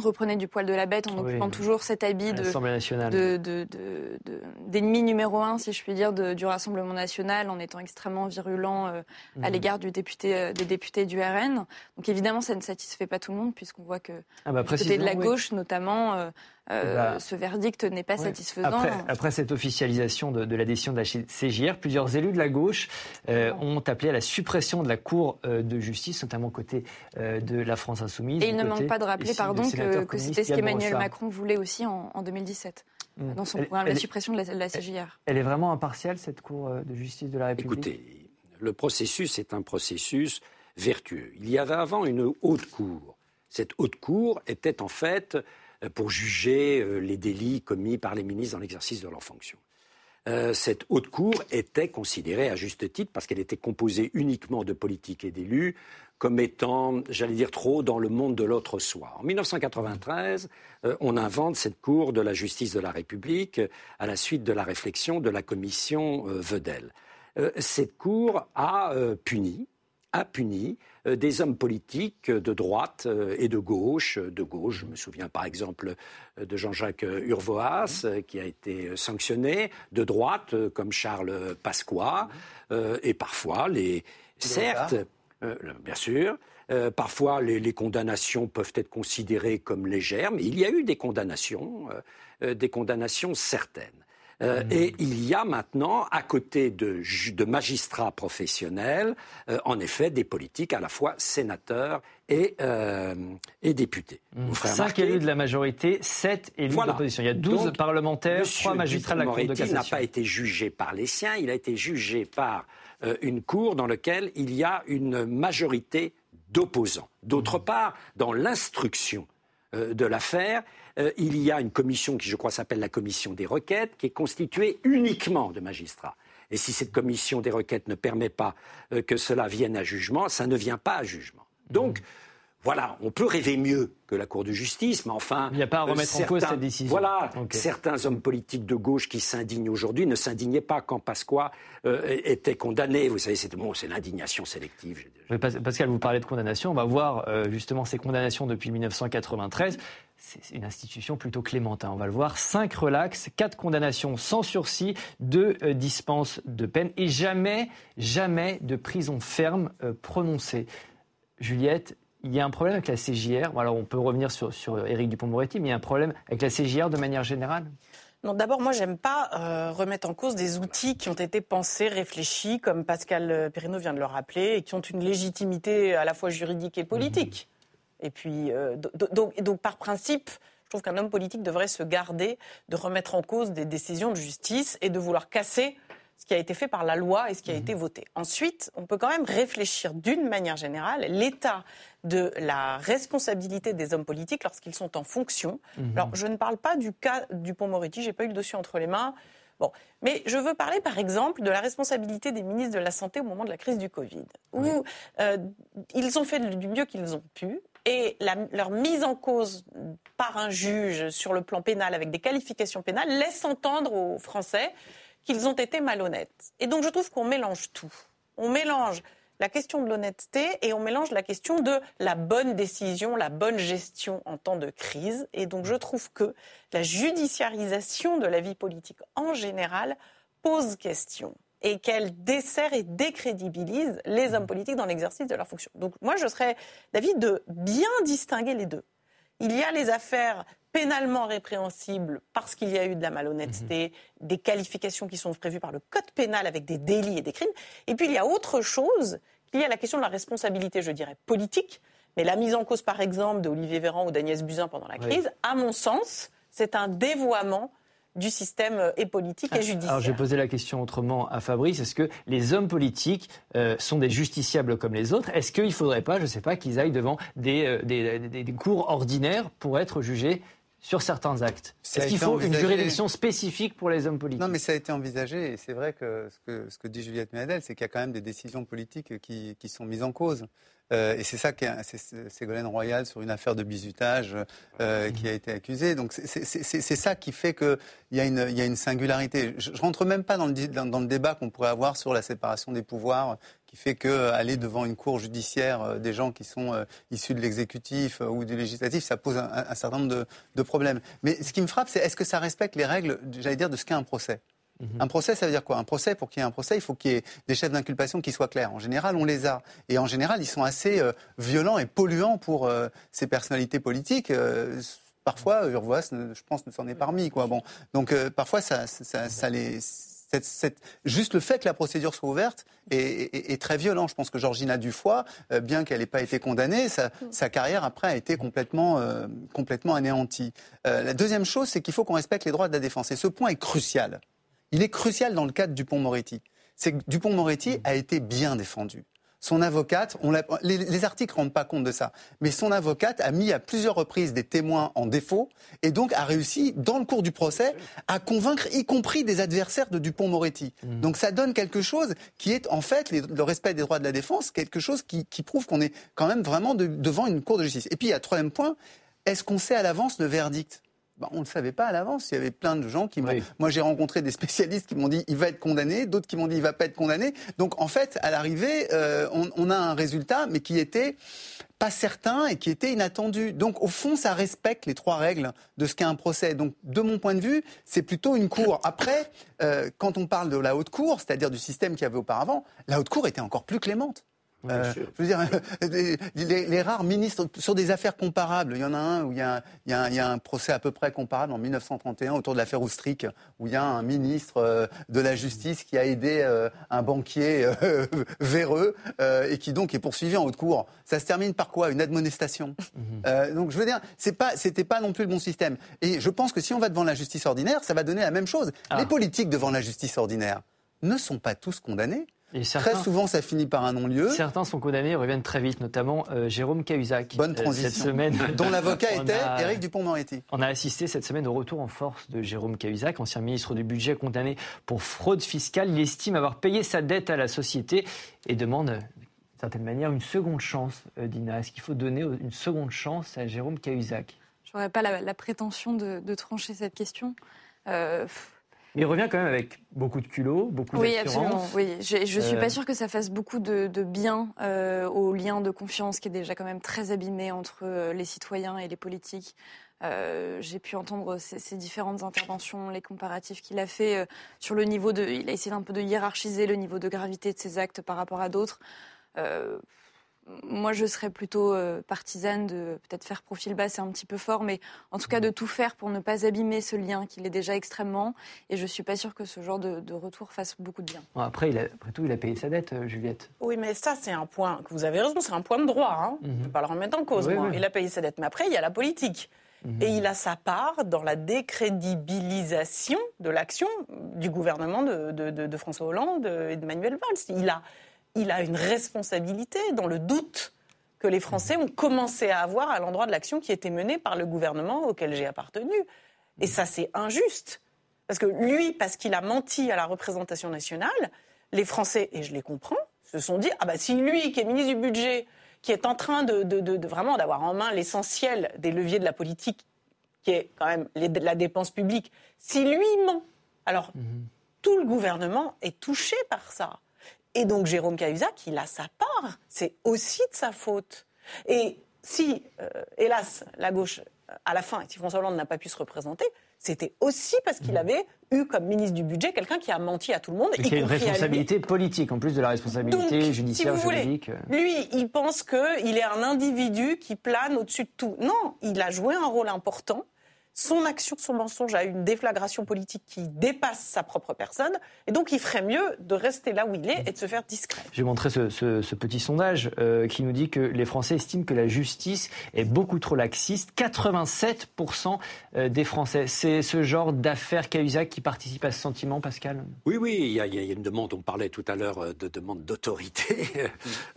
reprenait du poil de la bête en occupant toujours cet habit de, d'ennemi numéro un, si je puis dire, du Rassemblement national, en étant extrêmement virulent euh, à mhm. l'égard du député, euh, des députés du RN. Donc évidemment, ça ne satisfait pas tout le monde, puisqu'on voit que ah bah, côté de la gauche, notamment, euh, euh, bah, ce verdict n'est pas satisfaisant. Après, cette officialisation de, la décision de la CJR, plusieurs élus de la gauche euh, ont appelé à la suppression de la Cour euh, de justice, notamment côté de la France insoumise. Et il ne manque pas de rappeler, pardon, que, c'était ce qu'Emmanuel Macron voulait aussi en, 2017. Mmh. Dans son programme, la suppression de la, CJR. Elle est vraiment impartiale, cette Cour de justice de la République? Écoutez, le processus est un processus vertueux. Il y avait avant une haute cour. Cette haute cour était en fait euh, pour juger euh, les délits commis par les ministres dans l'exercice de leurs fonctions. Euh, cette haute cour était considérée à juste titre, parce qu'elle était composée uniquement de politiques et d'élus, comme étant, j'allais dire, trop dans le monde de l'autre soi. En 1993, on invente cette cour de la justice de la République à la suite de la réflexion de la commission Vedel. cette cour a puni, a puni euh, des hommes politiques de droite euh, et de gauche. De gauche, je me souviens par exemple euh, de Jean-Jacques Urvoas, qui a été sanctionné, de droite, comme Charles Pasqua, et parfois les. Certes, bien sûr, parfois, les, condamnations peuvent être considérées comme légères, mais il y a eu des condamnations, des condamnations certaines. Euh, et il y a maintenant, à côté de, de magistrats professionnels, euh, en effet, des politiques à la fois sénateurs et, euh, et députés. Mmh. Cinq élus de la majorité, sept élus de l'opposition. Il y a 12 parlementaires, trois magistrats de la Cour de cassation. n'a pas été jugé par les siens, il a été jugé par une cour dans laquelle il y a une majorité d'opposants. D'autre part, dans l'instruction de l'affaire, euh, il y a une commission qui, je crois, s'appelle la commission des requêtes, qui est constituée uniquement de magistrats. Et si cette commission des requêtes ne permet pas euh, que cela vienne à jugement, ça ne vient pas à jugement. Donc, voilà, on peut rêver mieux que la Cour de justice, mais enfin. Il n'y a pas à remettre en cause cette décision. Voilà, certains hommes politiques de gauche qui s'indignent aujourd'hui ne s'indignaient pas quand Pasqua euh, était condamné. Vous savez, c'est bon, l'indignation sélective. Pascal, vous parlez de condamnation. On va voir justement ces condamnations depuis 1993 c'est une institution plutôt clémente. Hein. On va le voir. Cinq relax, quatre condamnations sans sursis, deux euh, dispenses de peine et jamais, jamais de prison ferme euh, prononcée. Juliette, il y a un problème avec la CJR. Alors on peut revenir sur, sur Éric Dupont-Moretti, mais il y a un problème avec la CJR de manière générale? Non, d'abord, moi, j'aime pas euh, remettre en cause des outils qui ont été pensés, réfléchis, comme Pascal Perrineau vient de le rappeler, et qui ont une légitimité à la fois juridique et politique. Et puis, euh, donc, donc, par principe, je trouve qu'un homme politique devrait se garder de remettre en cause des décisions de justice et de vouloir casser ce qui a été fait par la loi et ce qui a mhm. été voté. Ensuite, on peut quand même réfléchir d'une manière générale l'état de la responsabilité des hommes politiques lorsqu'ils sont en fonction. Mhm. Alors, je ne parle pas du cas du Pont-Moretti, j'ai pas eu le dossier entre les mains. Bon, mais je veux parler par exemple de la responsabilité des ministres de la Santé au moment de la crise du Covid, où euh, ils ont fait du mieux qu'ils ont pu. Et leur mise en cause par un juge sur le plan pénal avec des qualifications pénales laisse entendre aux Français qu'ils ont été malhonnêtes. Et donc je trouve qu'on mélange tout. On mélange la question de l'honnêteté et on mélange la question de la bonne décision, la bonne gestion en temps de crise. Et donc je trouve que la judiciarisation de la vie politique en général pose question et qu'elle dessert et décrédibilise les hommes politiques dans l'exercice de leurs fonctions. Donc moi, je serais d'avis de bien distinguer les deux. Il y a les affaires pénalement répréhensibles parce qu'il y a eu de la malhonnêteté, mhm. des qualifications qui sont prévues par le code pénal avec des délits et des crimes. Et puis il y a autre chose, il y a la question de la responsabilité, je dirais, politique. Mais la mise en cause, par exemple, d'Olivier Véran ou d'Agnès Buzyn pendant la crise, à mon sens, c'est un dévoiement du système euh, et politique et judiciaire. Alors j'ai posé la question autrement à Fabrice. Est-ce que les hommes politiques euh, sont des justiciables comme les autres? Est-ce qu'il ne faudrait pas, je ne sais pas, qu'ils aillent devant des, euh, des, des, cours ordinaires pour être jugés sur certains actes? Est-ce qu'il faut une juridiction spécifique pour les hommes politiques? Non, mais ça a été envisagé et c'est vrai que ce, que ce que dit Juliette Méadel, c'est qu'il y a quand même des décisions politiques qui, qui sont mises en cause. Euh, et c'est ça qui c'est Ségolène Royal sur une affaire de bizutage euh, qui a été accusée. Donc c'est ça qui fait qu'il y, a une, y a une singularité. Je, ne rentre même pas dans le, dans, le débat qu'on pourrait avoir sur la séparation des pouvoirs qui fait qu'aller devant une cour judiciaire euh, des gens qui sont issus de l'exécutif ou du législatif, ça pose un, certain nombre de, de, problèmes. Mais ce qui me frappe, c'est est-ce que ça respecte les règles, j'allais dire, de ce qu'est un procès? Un procès, ça veut dire quoi? Un procès, pour qu'il y ait un procès, il faut qu'il y ait des chefs d'inculpation qui soient clairs. En général, on les a. Et en général, ils sont assez euh, violents et polluants pour euh, ces personnalités politiques. Euh, parfois, Urvoas, je pense, ne s'en est parmi. Quoi. Bon. Donc, parfois, ça, les juste le fait que la procédure soit ouverte est, très violent. Je pense que Georgina Dufoy, bien qu'elle n'ait pas été condamnée, sa, carrière après a été complètement, complètement anéantie. la deuxième chose, c'est qu'il faut qu'on respecte les droits de la défense. Et ce point est crucial il est crucial dans le cadre du pont Moretti. C'est que Dupont-Moretti a été bien défendu. Son avocate, on les, les, articles ne rendent pas compte de ça, mais son avocate a mis à plusieurs reprises des témoins en défaut et donc a réussi, dans le cours du procès, à convaincre y compris des adversaires de Dupont-Moretti. Mmh. Donc ça donne quelque chose qui est en fait le respect des droits de la défense, quelque chose qui, prouve qu'on est quand même vraiment devant une cour de justice. Et puis il y a troisième point, est-ce qu'on sait à l'avance le verdict? Bah, on ne le savait pas à l'avance. Il y avait plein de gens qui m'ont. Moi, j'ai rencontré des spécialistes qui m'ont dit il va être condamné, d'autres qui m'ont dit il va pas être condamné. Donc, en fait, à l'arrivée, euh, on, a un résultat, mais qui était pas certain et qui était inattendu. Donc, au fond, ça respecte les trois règles de ce qu'est un procès. Donc, de mon point de vue, c'est plutôt une cour. Après, euh, quand on parle de la haute cour, c'est-à-dire du système qu'il y avait auparavant, la haute cour était encore plus clémente. Euh, je veux dire, les, rares ministres sur des affaires comparables, il y en a un où il y a, il y a, un procès à peu près comparable en 1931 autour de l'affaire Oustric, où il y a un ministre euh, de la Justice qui a aidé euh, un banquier véreux et qui donc est poursuivi en haute cour. Ça se termine par quoi? Une admonestation. Mhm. donc je veux dire, c'est pas, c'était pas non plus le bon système. Et je pense que si on va devant la justice ordinaire, ça va donner la même chose. Ah. Les politiques devant la justice ordinaire ne sont pas tous condamnés. Très souvent, ça finit par un non-lieu. Certains sont condamnés et reviennent très vite, notamment euh, Jérôme Cahuzac. Bonne euh, transition. cette semaine, dont l'avocat était Éric Dupont-Moretti. On a assisté cette semaine au retour en force de Jérôme Cahuzac, ancien ministre du Budget condamné pour fraude fiscale. Il estime avoir payé sa dette à la société et demande, d'une certaine manière, une seconde chance. Euh, Dina, est-ce qu'il faut donner une seconde chance à Jérôme Cahuzac? Je n'aurais pas la, prétention de, trancher cette question. Euh, il revient quand même avec beaucoup de culot, beaucoup oui, Absolument, oui, je ne suis pas euh, sûre que ça fasse beaucoup de, bien euh, au lien de confiance qui est déjà quand même très abîmé entre euh, les citoyens et les politiques. J'ai pu entendre ces, différentes interventions, les comparatifs qu'il a fait sur le niveau de. Il a essayé un peu de hiérarchiser le niveau de gravité de ses actes par rapport à d'autres moi, je serais plutôt euh, partisane de peut-être faire profil bas, c'est un petit peu fort, mais en tout cas de tout faire pour ne pas abîmer ce lien qu'il est déjà extrêmement. Et je ne suis pas sûre que ce genre de, retour fasse beaucoup de bien. après, il après tout, il a payé sa dette, euh, Juliette. Oui, mais ça, c'est un point que vous avez raison, c'est un point de droit. Hein. ne mhm. pas le remettre en cause. Il a payé sa dette, mais après, il y a la politique. Mhm. Et il a sa part dans la décrédibilisation de l'action du gouvernement de, de François Hollande et de Manuel Valls. Il a il a une responsabilité dans le doute que les Français ont commencé à avoir à l'endroit de l'action qui était menée par le gouvernement auquel j'ai appartenu. Et ça, c'est injuste. Parce que lui, parce qu'il a menti à la représentation nationale, les Français, et je les comprends, se sont dit ah bah si lui, qui est ministre du budget, qui est en train de, vraiment d'avoir en main l'essentiel des leviers de la politique, qui est quand même la dépense publique, si lui ment, alors mhm. tout le gouvernement est touché par ça. Et donc Jérôme Cahuzac, il a sa part. C'est aussi de sa faute. Et si, euh, hélas, la gauche, à la fin, si François Hollande n'a pas pu se représenter, c'était aussi parce qu'il mmh. avait eu comme ministre du budget quelqu'un qui a menti à tout le monde. Et qui a une responsabilité politique, en plus de la responsabilité judiciaire, juridique. Euh. lui, il pense qu'il est un individu qui plane au-dessus de tout. Non, il a joué un rôle important son action, son mensonge a une déflagration politique qui dépasse sa propre personne. Et donc, il ferait mieux de rester là où il est et de se faire discret. J'ai montré ce, ce, petit sondage euh, qui nous dit que les Français estiment que la justice est beaucoup trop laxiste. 87% euh, des Français. C'est ce genre d'affaire Cahuzac qui participe à ce sentiment, Pascal? Oui, oui. Il y, a, une demande, on parlait tout à l'heure euh, de demande d'autorité.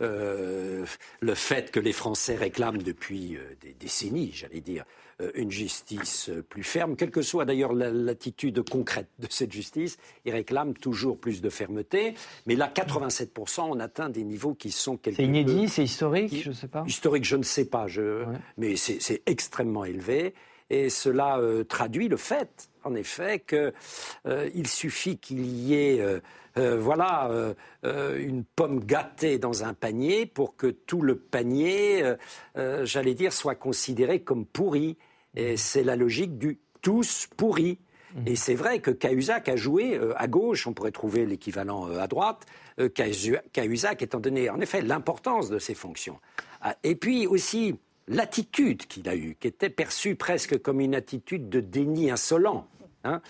le fait que les Français réclament depuis des décennies, j'allais dire, une justice euh, plus ferme, quelle que soit d'ailleurs l'attitude concrète de cette justice, ils réclament toujours plus de fermeté. Mais là, 87%, on atteint des niveaux qui sont quelque C'est inédit, c'est historique, je ne sais pas. Historique, je ne sais pas, je... mais c'est extrêmement élevé. Et cela euh, traduit le fait, en effet, qu'il suffit qu'il y ait voilà, une pomme gâtée dans un panier pour que tout le panier, j'allais dire, soit considéré comme pourri. Et c'est la logique du tous pourris. Mhm. Et c'est vrai que Cahuzac a joué à gauche, on pourrait trouver l'équivalent à droite. Cahuzac, étant donné en effet l'importance de ses fonctions. Ah, et puis aussi l'attitude qu'il a eue, qui était perçue presque comme une attitude de déni insolent. Hein.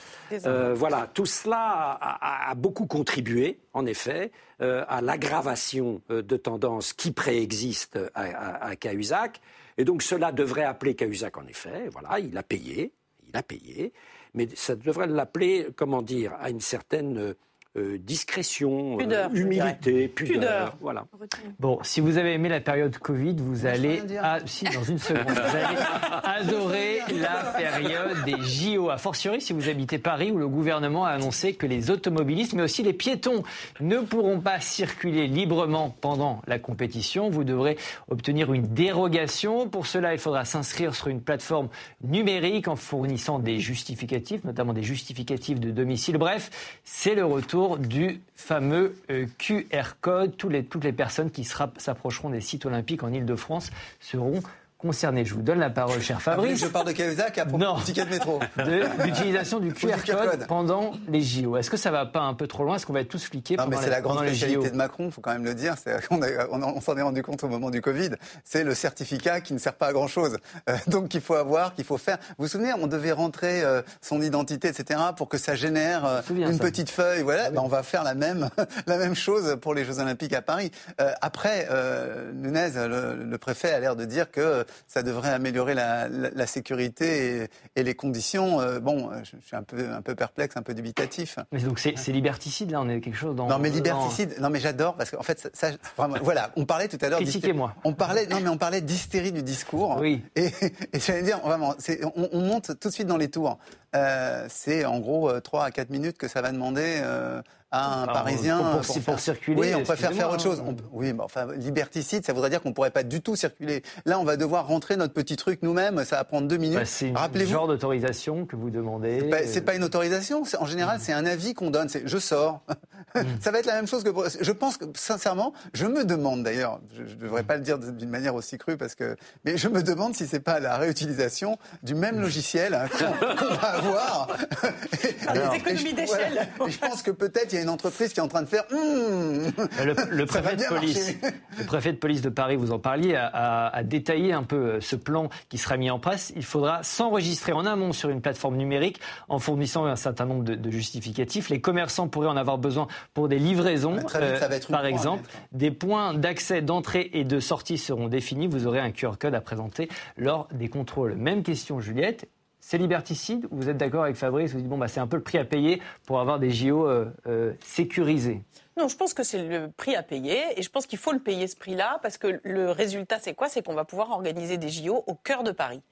Euh, voilà, tout cela a, beaucoup contribué, en effet, euh, à l'aggravation euh, de tendances qui préexistent à, à, Cahuzac. Et donc cela devrait appeler Cahuzac, en effet. Voilà, il a payé, il a payé, mais ça devrait l'appeler, comment dire, à une certaine euh, discrétion, euh, humilité, pudeur. Voilà. Bon, si vous avez aimé la période Covid, vous allez, si, dans une seconde, vous allez adorer la période des JO. A fortiori, si vous habitez Paris, où le gouvernement a annoncé que les automobilistes, mais aussi les piétons, ne pourront pas circuler librement pendant la compétition. Vous devrez obtenir une dérogation. Pour cela, il faudra s'inscrire sur une plateforme numérique en fournissant des justificatifs, notamment des justificatifs de domicile. Bref, c'est le retour du fameux euh, QR code. Toutes les, toutes les personnes qui s'approcheront des sites olympiques en Ile-de-France seront Je vous donne la parole, cher ah Fabrice. je parle de Cahuzac à propos du ticket de métro. De l'utilisation du QR code pendant les JO. Est-ce que ça va pas un peu trop loin? Est-ce qu'on va être tous fliqués pendant, mais c'est la, grande spécialité de Macron, il faut quand même le dire. On, on, s'en est rendu compte au moment du Covid. C'est le certificat qui ne sert pas à grand-chose. Euh, donc qu'il faut avoir, qu'il faut faire. Vous vous souvenez, on devait rentrer euh, son identité, etc., pour que ça génère euh, une petite feuille. Voilà, ah ben, on va faire la même, la même chose pour les Jeux Olympiques à Paris. après, Nunez, le, le préfet, a l'air de dire que ça devrait améliorer la, sécurité et, les conditions. Euh, bon, je, suis un peu, un peu perplexe, un peu dubitatif. Mais donc c'est liberticide, là, on est quelque chose dans... Non, mais liberticide, non, mais j'adore, parce qu'en fait, ça, voilà, on parlait tout à l'heure... Critiquez-moi. On parlait, non, mais on parlait d'hystérie du discours. Oui. Et, et j'allais dire, vraiment, on, on, monte tout de suite dans les tours. Euh, c'est en gros 3 euh, à 4 minutes que ça va demander un Parisien. Pour, circuler. Oui, on préfère faire autre chose. oui, mais enfin, liberticide, ça voudrait dire qu'on pourrait pas du tout circuler. Là, on va devoir rentrer notre petit truc nous-mêmes. Ça va prendre deux minutes. Bah, c'est le genre d'autorisation que vous demandez. C'est pas, pas, une autorisation. En général, c'est un avis qu'on donne. C'est je sors. Mm. ça va être la même chose que. Je pense que sincèrement, je me demande d'ailleurs. Je, ne devrais pas le dire d'une manière aussi crue parce que. Mais je me demande si c'est pas la réutilisation du même logiciel hein, qu'on va avoir. Alors, économies d'échelle. je pense que peut-être il y a une entreprise qui est en train de faire. Hmm, le, préfet de police, le préfet de police de Paris, vous en parliez, a, détaillé un peu euh, ce plan qui sera mis en place. Il faudra s'enregistrer en amont sur une plateforme numérique en fournissant un certain nombre de, justificatifs. Les commerçants pourraient en avoir besoin pour des livraisons, euh, par exemple. Des points d'accès, d'entrée et de sortie seront définis. Vous aurez un QR code à présenter lors des contrôles. Même question, Juliette. C'est liberticide ou vous êtes d'accord avec Fabrice Vous dites, bon, bah, c'est un peu le prix à payer pour avoir des JO euh, euh, sécurisés. Non, je pense que c'est le prix à payer et je pense qu'il faut le payer ce prix-là parce que le résultat, c'est quoi? C'est qu'on va pouvoir organiser des JO au cœur de Paris.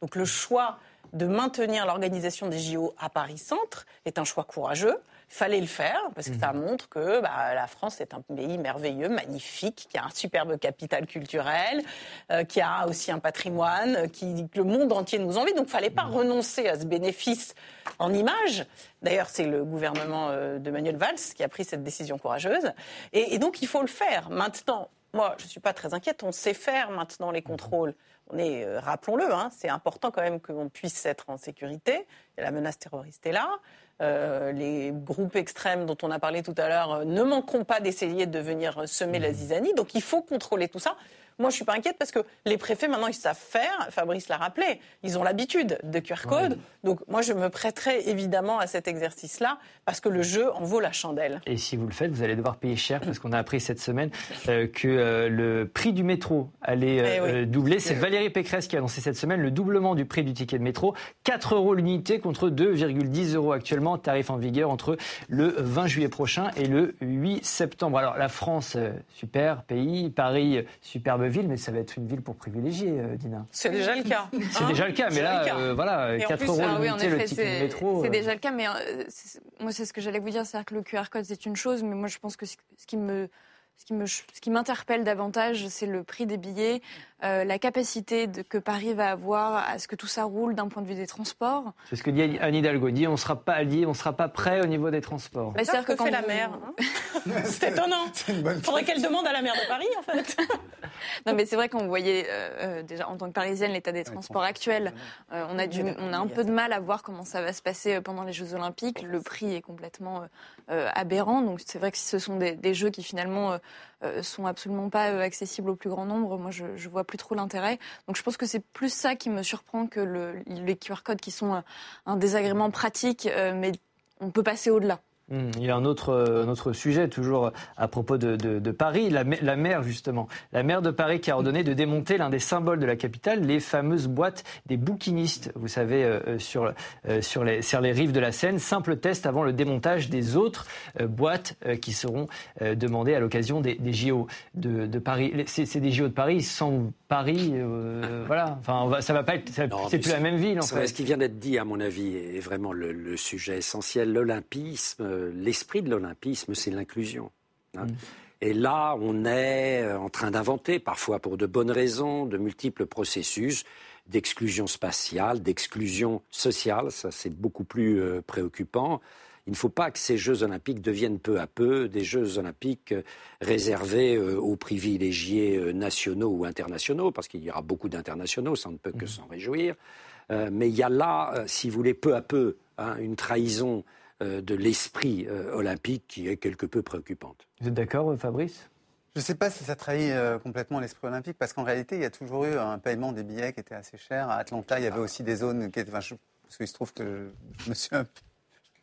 Donc le choix de maintenir l'organisation des JO à Paris Centre est un choix courageux fallait le faire parce que ça mhm. montre que bah, la France est un pays merveilleux, magnifique, qui a un superbe capital culturel, euh, qui a aussi un patrimoine, qui que le monde entier nous envie. Donc, il fallait pas mhm. renoncer à ce bénéfice en image. D'ailleurs, c'est le gouvernement euh, de Manuel Valls qui a pris cette décision courageuse. Et, donc, il faut le faire. Maintenant, moi, je ne suis pas très inquiète. On sait faire maintenant les contrôles. On est, euh, rappelons-le, hein, c'est important quand même qu'on puisse être en sécurité. La menace terroriste est là. Euh, les groupes extrêmes dont on a parlé tout à l'heure euh, ne manqueront pas d'essayer de venir semer la mmh. zizanie. Donc il faut contrôler tout ça. Moi, je suis pas inquiète parce que les préfets, maintenant, ils savent faire. Fabrice l'a rappelé. Ils ont l'habitude de QR code. Donc, moi, je me prêterai évidemment à cet exercice-là parce que le jeu en vaut la chandelle. Et si vous le faites, vous allez devoir payer cher parce qu'on a appris cette semaine euh, que euh, le prix du métro allait euh, eh doubler. C'est Valérie Pécresse qui a annoncé cette semaine le doublement du prix du ticket de métro. 4 euros l'unité contre 2,10 euros actuellement. Tarif en vigueur entre le 20 juillet prochain et le 8 septembre. Alors, la France, super pays. Paris, superbe ville, mais ça va être une ville pour privilégier, euh, Dina. C'est déjà le cas. C'est déjà le cas, mais là, euh, voilà, 4 euros ah, oui, le ticket de métro. C'est euh. déjà le cas, mais moi, c'est ce que j'allais vous dire, c'est-à-dire que le QR code, c'est une chose, mais moi, je pense que ce qui me ce qui m'interpelle davantage, c'est le prix des billets, euh, la capacité de, que Paris va avoir à ce que tout ça roule d'un point de vue des transports. C'est ce que dit Anne Hidalgo. Dit on sera pas allié, on sera pas prêt au niveau des transports. Mais c'est que, que fait la maire. Hein c'est étonnant. Il faudrait qu'elle demande à la maire de Paris, en fait. non, mais c'est vrai qu'on voyait euh, euh, déjà en tant que Parisienne l'état des transports actuels. on a du, on a un peu de mal à voir comment ça va se passer pendant les Jeux Olympiques. Le prix est complètement aberrant. Donc c'est vrai que ce sont des, des jeux qui finalement sont absolument pas accessibles au plus grand nombre. Moi, je, je vois plus trop l'intérêt. Donc je pense que c'est plus ça qui me surprend que le, les QR codes qui sont un désagrément pratique, euh, mais on peut passer au-delà. Hmm, il y a un autre, euh, autre sujet, toujours à propos de, Paris, la, la, maire justement. La maire de Paris qui a ordonné de démonter l'un des symboles de la capitale, les fameuses boîtes des bouquinistes, vous savez, euh, sur, sur, les, sur les rives de la Seine. Simple test avant le démontage des autres boîtes qui seront demandées à l'occasion des, des, JO de, de Paris. C'est des JO de Paris sans Paris, euh, voilà. Enfin, ça va pas être, c'est plus la même ville. En fait. Ce qui vient d'être dit, à mon avis, est vraiment le, sujet essentiel. L'olympisme, l'esprit de l'olympisme, c'est l'inclusion. Hein. Mm. Et là, on est en train d'inventer, parfois pour de bonnes raisons, de multiples processus d'exclusion spatiale, d'exclusion sociale. Ça, c'est beaucoup plus euh, préoccupant. Il ne faut pas que ces Jeux olympiques deviennent peu à peu des Jeux olympiques euh, réservés euh, aux privilégiés euh, nationaux ou internationaux, parce qu'il y aura beaucoup d'internationaux, ça ne peut que mmh. s'en réjouir. mais il y a là, si vous voulez, peu à peu, hein, une trahison de l'esprit olympique qui est quelque peu préoccupante. Vous êtes d'accord, Fabrice? Je ne sais pas si ça trahit complètement l'esprit olympique, parce qu'en réalité, il y a toujours eu un paiement des billets qui était assez cher. À Atlanta, il y avait aussi des zones qui étaient. Enfin, parce qu'il se trouve que je me suis un peu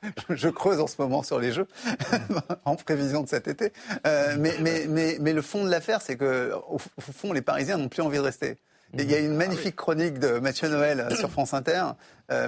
je creuse en ce moment sur les jeux, en prévision de cet été. Euh, mais, mais, mais, mais, le fond de l'affaire, c'est que au fond, les Parisiens n'ont plus envie de rester. Il y a une magnifique chronique de Mathieu Noël euh, sur France Inter, euh,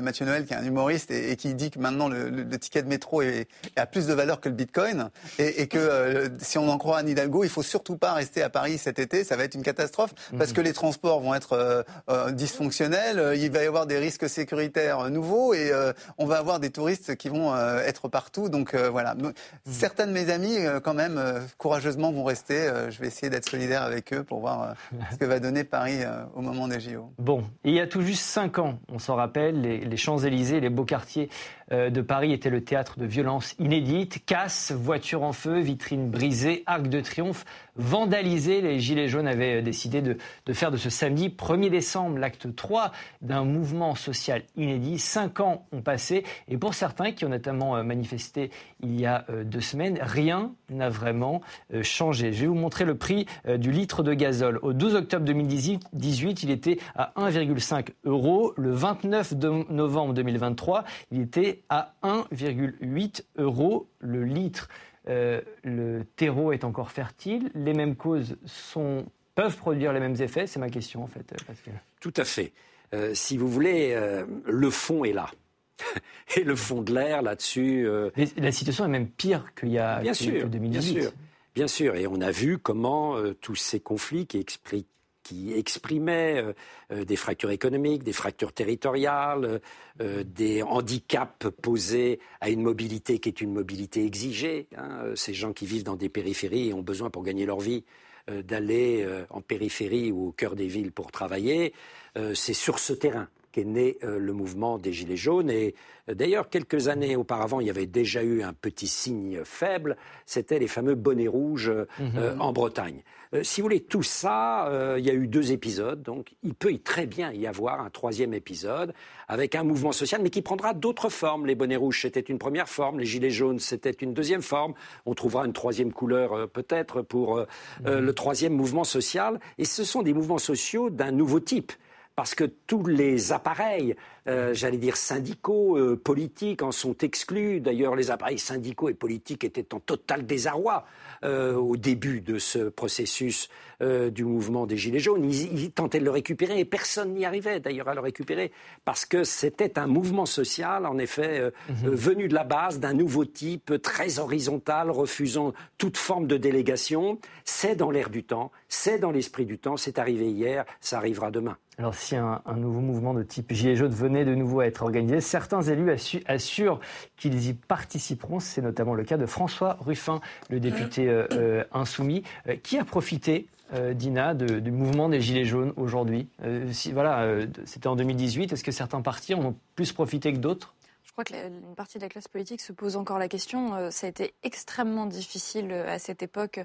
Mathieu Noël qui est un humoriste et, qui dit que maintenant le, ticket de métro est, a plus de valeur que le Bitcoin et, que euh, si on en croit à Hidalgo, il faut surtout pas rester à Paris cet été, ça va être une catastrophe parce mhm. que les transports vont être dysfonctionnels, il va y avoir des risques sécuritaires nouveaux et on va avoir des touristes qui vont être partout. Donc voilà, mhm. certains de mes amis quand même courageusement vont rester. je vais essayer d'être solidaire avec eux pour voir ce que va donner Paris au moment des JO. Bon, il y a tout juste cinq ans, on s'en rappelle, les, les Champs-Élysées, les beaux quartiers de Paris étaient le théâtre de violences inédites, casse, voitures en feu, vitrines brisées, arcs de triomphe vandalisés. Les Gilets jaunes avaient euh, décidé de, de faire de ce samedi 1er décembre l'acte 3 d'un mouvement social inédit. Cinq ans ont passé et pour certains qui ont notamment euh, manifesté il y a deux semaines, rien n'a vraiment changé. Je vais vous montrer le prix du litre de gazole. Au 12 octobre 2018, il était à 1,5 euros. Le 29 novembre 2023, il était à 1,8 euros le litre. Euh, le terreau est encore fertile, les mêmes causes sont, peuvent produire les mêmes effets C'est ma question en fait, Pascal. Tout à fait. Euh, si vous voulez, euh, le fond est là. Et le fond de l'air là-dessus. La situation est même pire qu'il y a bien sûr, 2018. Bien sûr, bien sûr. Et on a vu comment tous ces conflits qui expliquent qui exprimait des fractures économiques, des fractures territoriales, des handicaps posés à une mobilité qui est une mobilité exigée. Hein. Ces gens qui vivent dans des périphéries ont besoin pour gagner leur vie d'aller en périphérie ou au cœur des villes pour travailler. C'est sur ce terrain qu'est né euh, le mouvement des Gilets jaunes. Et euh, d'ailleurs, quelques années auparavant, il y avait déjà eu un petit signe faible, c'était les fameux bonnets rouges euh, mhm. en Bretagne. Si vous voulez, tout ça, il y a eu deux épisodes, donc il peut très bien y avoir un troisième épisode avec un mouvement social, mais qui prendra d'autres formes. Les bonnets rouges, c'était une première forme, les gilets jaunes, c'était une deuxième forme. On trouvera une troisième couleur peut-être pour mhm. le troisième mouvement social. Et ce sont des mouvements sociaux d'un nouveau type parce que tous les appareils, euh, j'allais dire syndicaux, euh, politiques en sont exclus. D'ailleurs, les appareils syndicaux et politiques étaient en total désarroi euh, au début de ce processus du mouvement des Gilets jaunes. Ils, tentaient de le récupérer et personne n'y arrivait d'ailleurs à le récupérer parce que c'était un mouvement social, en effet, mhm. venu de la base, d'un nouveau type, très horizontal, refusant toute forme de délégation. C'est dans l'air du temps, c'est dans l'esprit du temps, c'est arrivé hier, ça arrivera demain. Alors si un, nouveau mouvement de type Gilets jaunes venait de nouveau à être organisé, certains élus assurent qu'ils y participeront. C'est notamment le cas de François Ruffin, le député euh, euh, insoumis, euh, qui a profité Dina, du mouvement des Gilets jaunes aujourd'hui si, Voilà, c'était en 2018. Est-ce que certains partis en ont plus profité que d'autres? Je crois qu'une partie de la classe politique se pose encore la question. ça a été extrêmement difficile à cette époque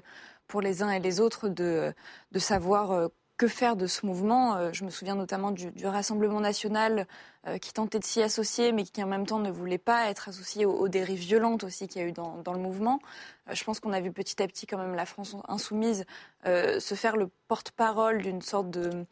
pour les uns et les autres de, de savoir que faire de ce mouvement euh, Je me souviens notamment du, Rassemblement national euh, qui tentait de s'y associer, mais qui en même temps ne voulait pas être associé aux, dérives violentes aussi qu'il y a eu dans, le mouvement. Euh, je pense qu'on a vu petit à petit quand même la France insoumise se faire le porte-parole d'une sorte de,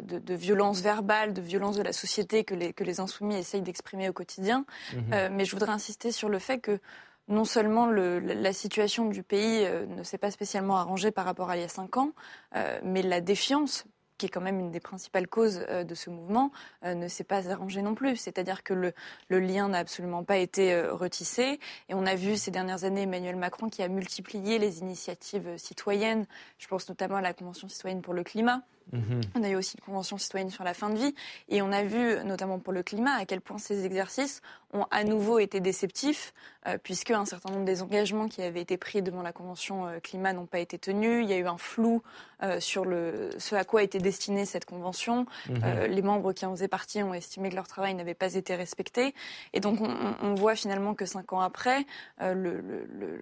de, violence verbale, de violence de la société que les, que les insoumis essayent d'exprimer au quotidien. Mmh mais je voudrais insister sur le fait que non seulement la situation du pays euh, ne s'est pas spécialement arrangée par rapport à il y a cinq ans, euh, mais la défiance qui est quand même une des principales causes euh, de ce mouvement, ne s'est pas arrangée non plus. C'est-à-dire que le, lien n'a absolument pas été retissé. Et on a vu ces dernières années Emmanuel Macron qui a multiplié les initiatives citoyennes. Je pense notamment à la Convention citoyenne pour le climat, Mhm. On a eu aussi une convention citoyenne sur la fin de vie et on a vu, notamment pour le climat, à quel point ces exercices ont à nouveau été déceptifs, euh, puisque un certain nombre des engagements qui avaient été pris devant la convention euh, climat n'ont pas été tenus. Il y a eu un flou euh, sur le, ce à quoi était destinée cette convention. Mhm. les membres qui en faisaient partie ont estimé que leur travail n'avait pas été respecté. Et donc on, voit finalement que cinq ans après,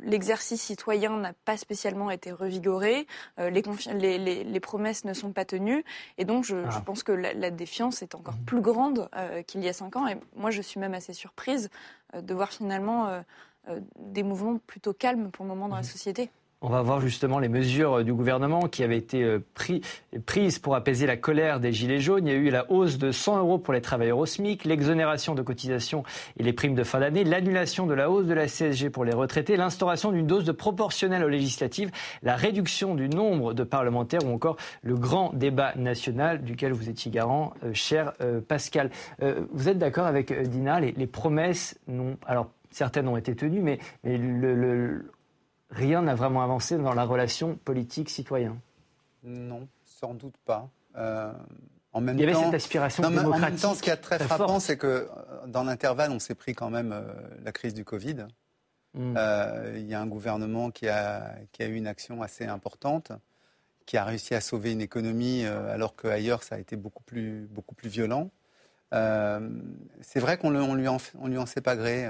l'exercice citoyen n'a pas spécialement été revigoré. Les, les, les promesses ne sont pas tenue. Et donc, je, ah. pense que la, défiance est encore mhm. plus grande euh, qu'il y a cinq ans. Et moi, je suis même assez surprise euh, de voir finalement euh, des mouvements plutôt calmes pour le moment dans la mhm. société. On va voir justement les mesures euh, du gouvernement qui avaient été euh, prises pour apaiser la colère des Gilets jaunes. Il y a eu la hausse de 100 euros pour les travailleurs au SMIC, l'exonération de cotisations et les primes de fin d'année, l'annulation de la hausse de la CSG pour les retraités, l'instauration d'une dose de proportionnelle aux législatives, la réduction du nombre de parlementaires ou encore le grand débat national duquel vous étiez garant, euh, cher Pascal. vous êtes d'accord avec Dina les, promesses, alors certaines ont été tenues, mais, le rien n'a vraiment avancé dans la relation politique-citoyen. Non, sans doute pas. Euh, en même Il y avait cette aspiration démocratique. En même temps, ce qui est très, frappant, c'est que euh, dans l'intervalle, on s'est pris quand même euh, la crise du Covid. Hmm. Il y a un gouvernement qui a, qui a eu une action assez importante, qui a réussi à sauver une économie alors qu'ailleurs, ça a été beaucoup plus, beaucoup plus violent. c'est vrai qu'on ne lui, en, on lui en sait pas gré.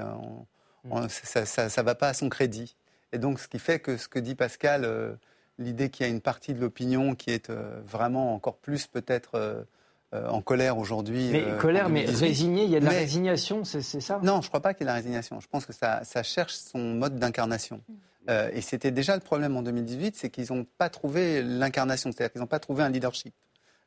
Hmm. ça ne va pas à son crédit. Et donc, ce qui fait que ce que dit Pascal, euh, l'idée qu'il y a une partie de l'opinion qui est euh, vraiment encore plus peut-être euh, en colère aujourd'hui. Mais colère, mais résignée, il y a de la résignation, c'est ça? Non, je ne crois pas qu'il y ait de la résignation. Je pense que ça, ça cherche son mode d'incarnation. et c'était déjà le problème en 2018, c'est qu'ils n'ont pas trouvé l'incarnation, c'est-à-dire qu'ils n'ont pas trouvé un leadership.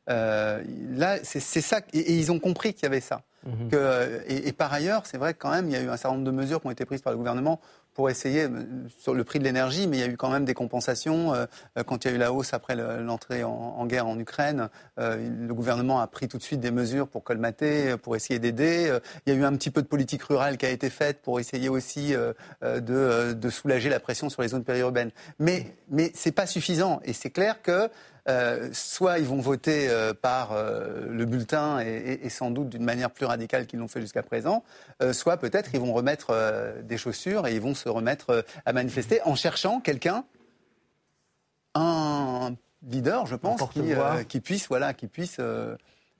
là, c'est ça, et, ils ont compris qu'il y avait ça. Que, et, et, par ailleurs, c'est vrai que quand même, il y a eu un certain nombre de mesures qui ont été prises par le gouvernement pour essayer euh, sur le prix de l'énergie, mais il y a eu quand même des compensations. Euh, euh, quand il y a eu la hausse après l'entrée en, guerre en Ukraine, le gouvernement a pris tout de suite des mesures pour colmater, pour essayer d'aider. Il y a eu un petit peu de politique rurale qui a été faite pour essayer aussi de, soulager la pression sur les zones périurbaines. Mais, mais ce n'est pas suffisant. Et c'est clair que soit ils vont voter par le bulletin et, sans doute d'une manière plus radicale qu'ils l'ont fait jusqu'à présent, soit peut-être ils vont remettre des chaussures et ils vont se remettre à manifester en cherchant quelqu'un, un leader, je pense, qui, puisse, voilà, qui puisse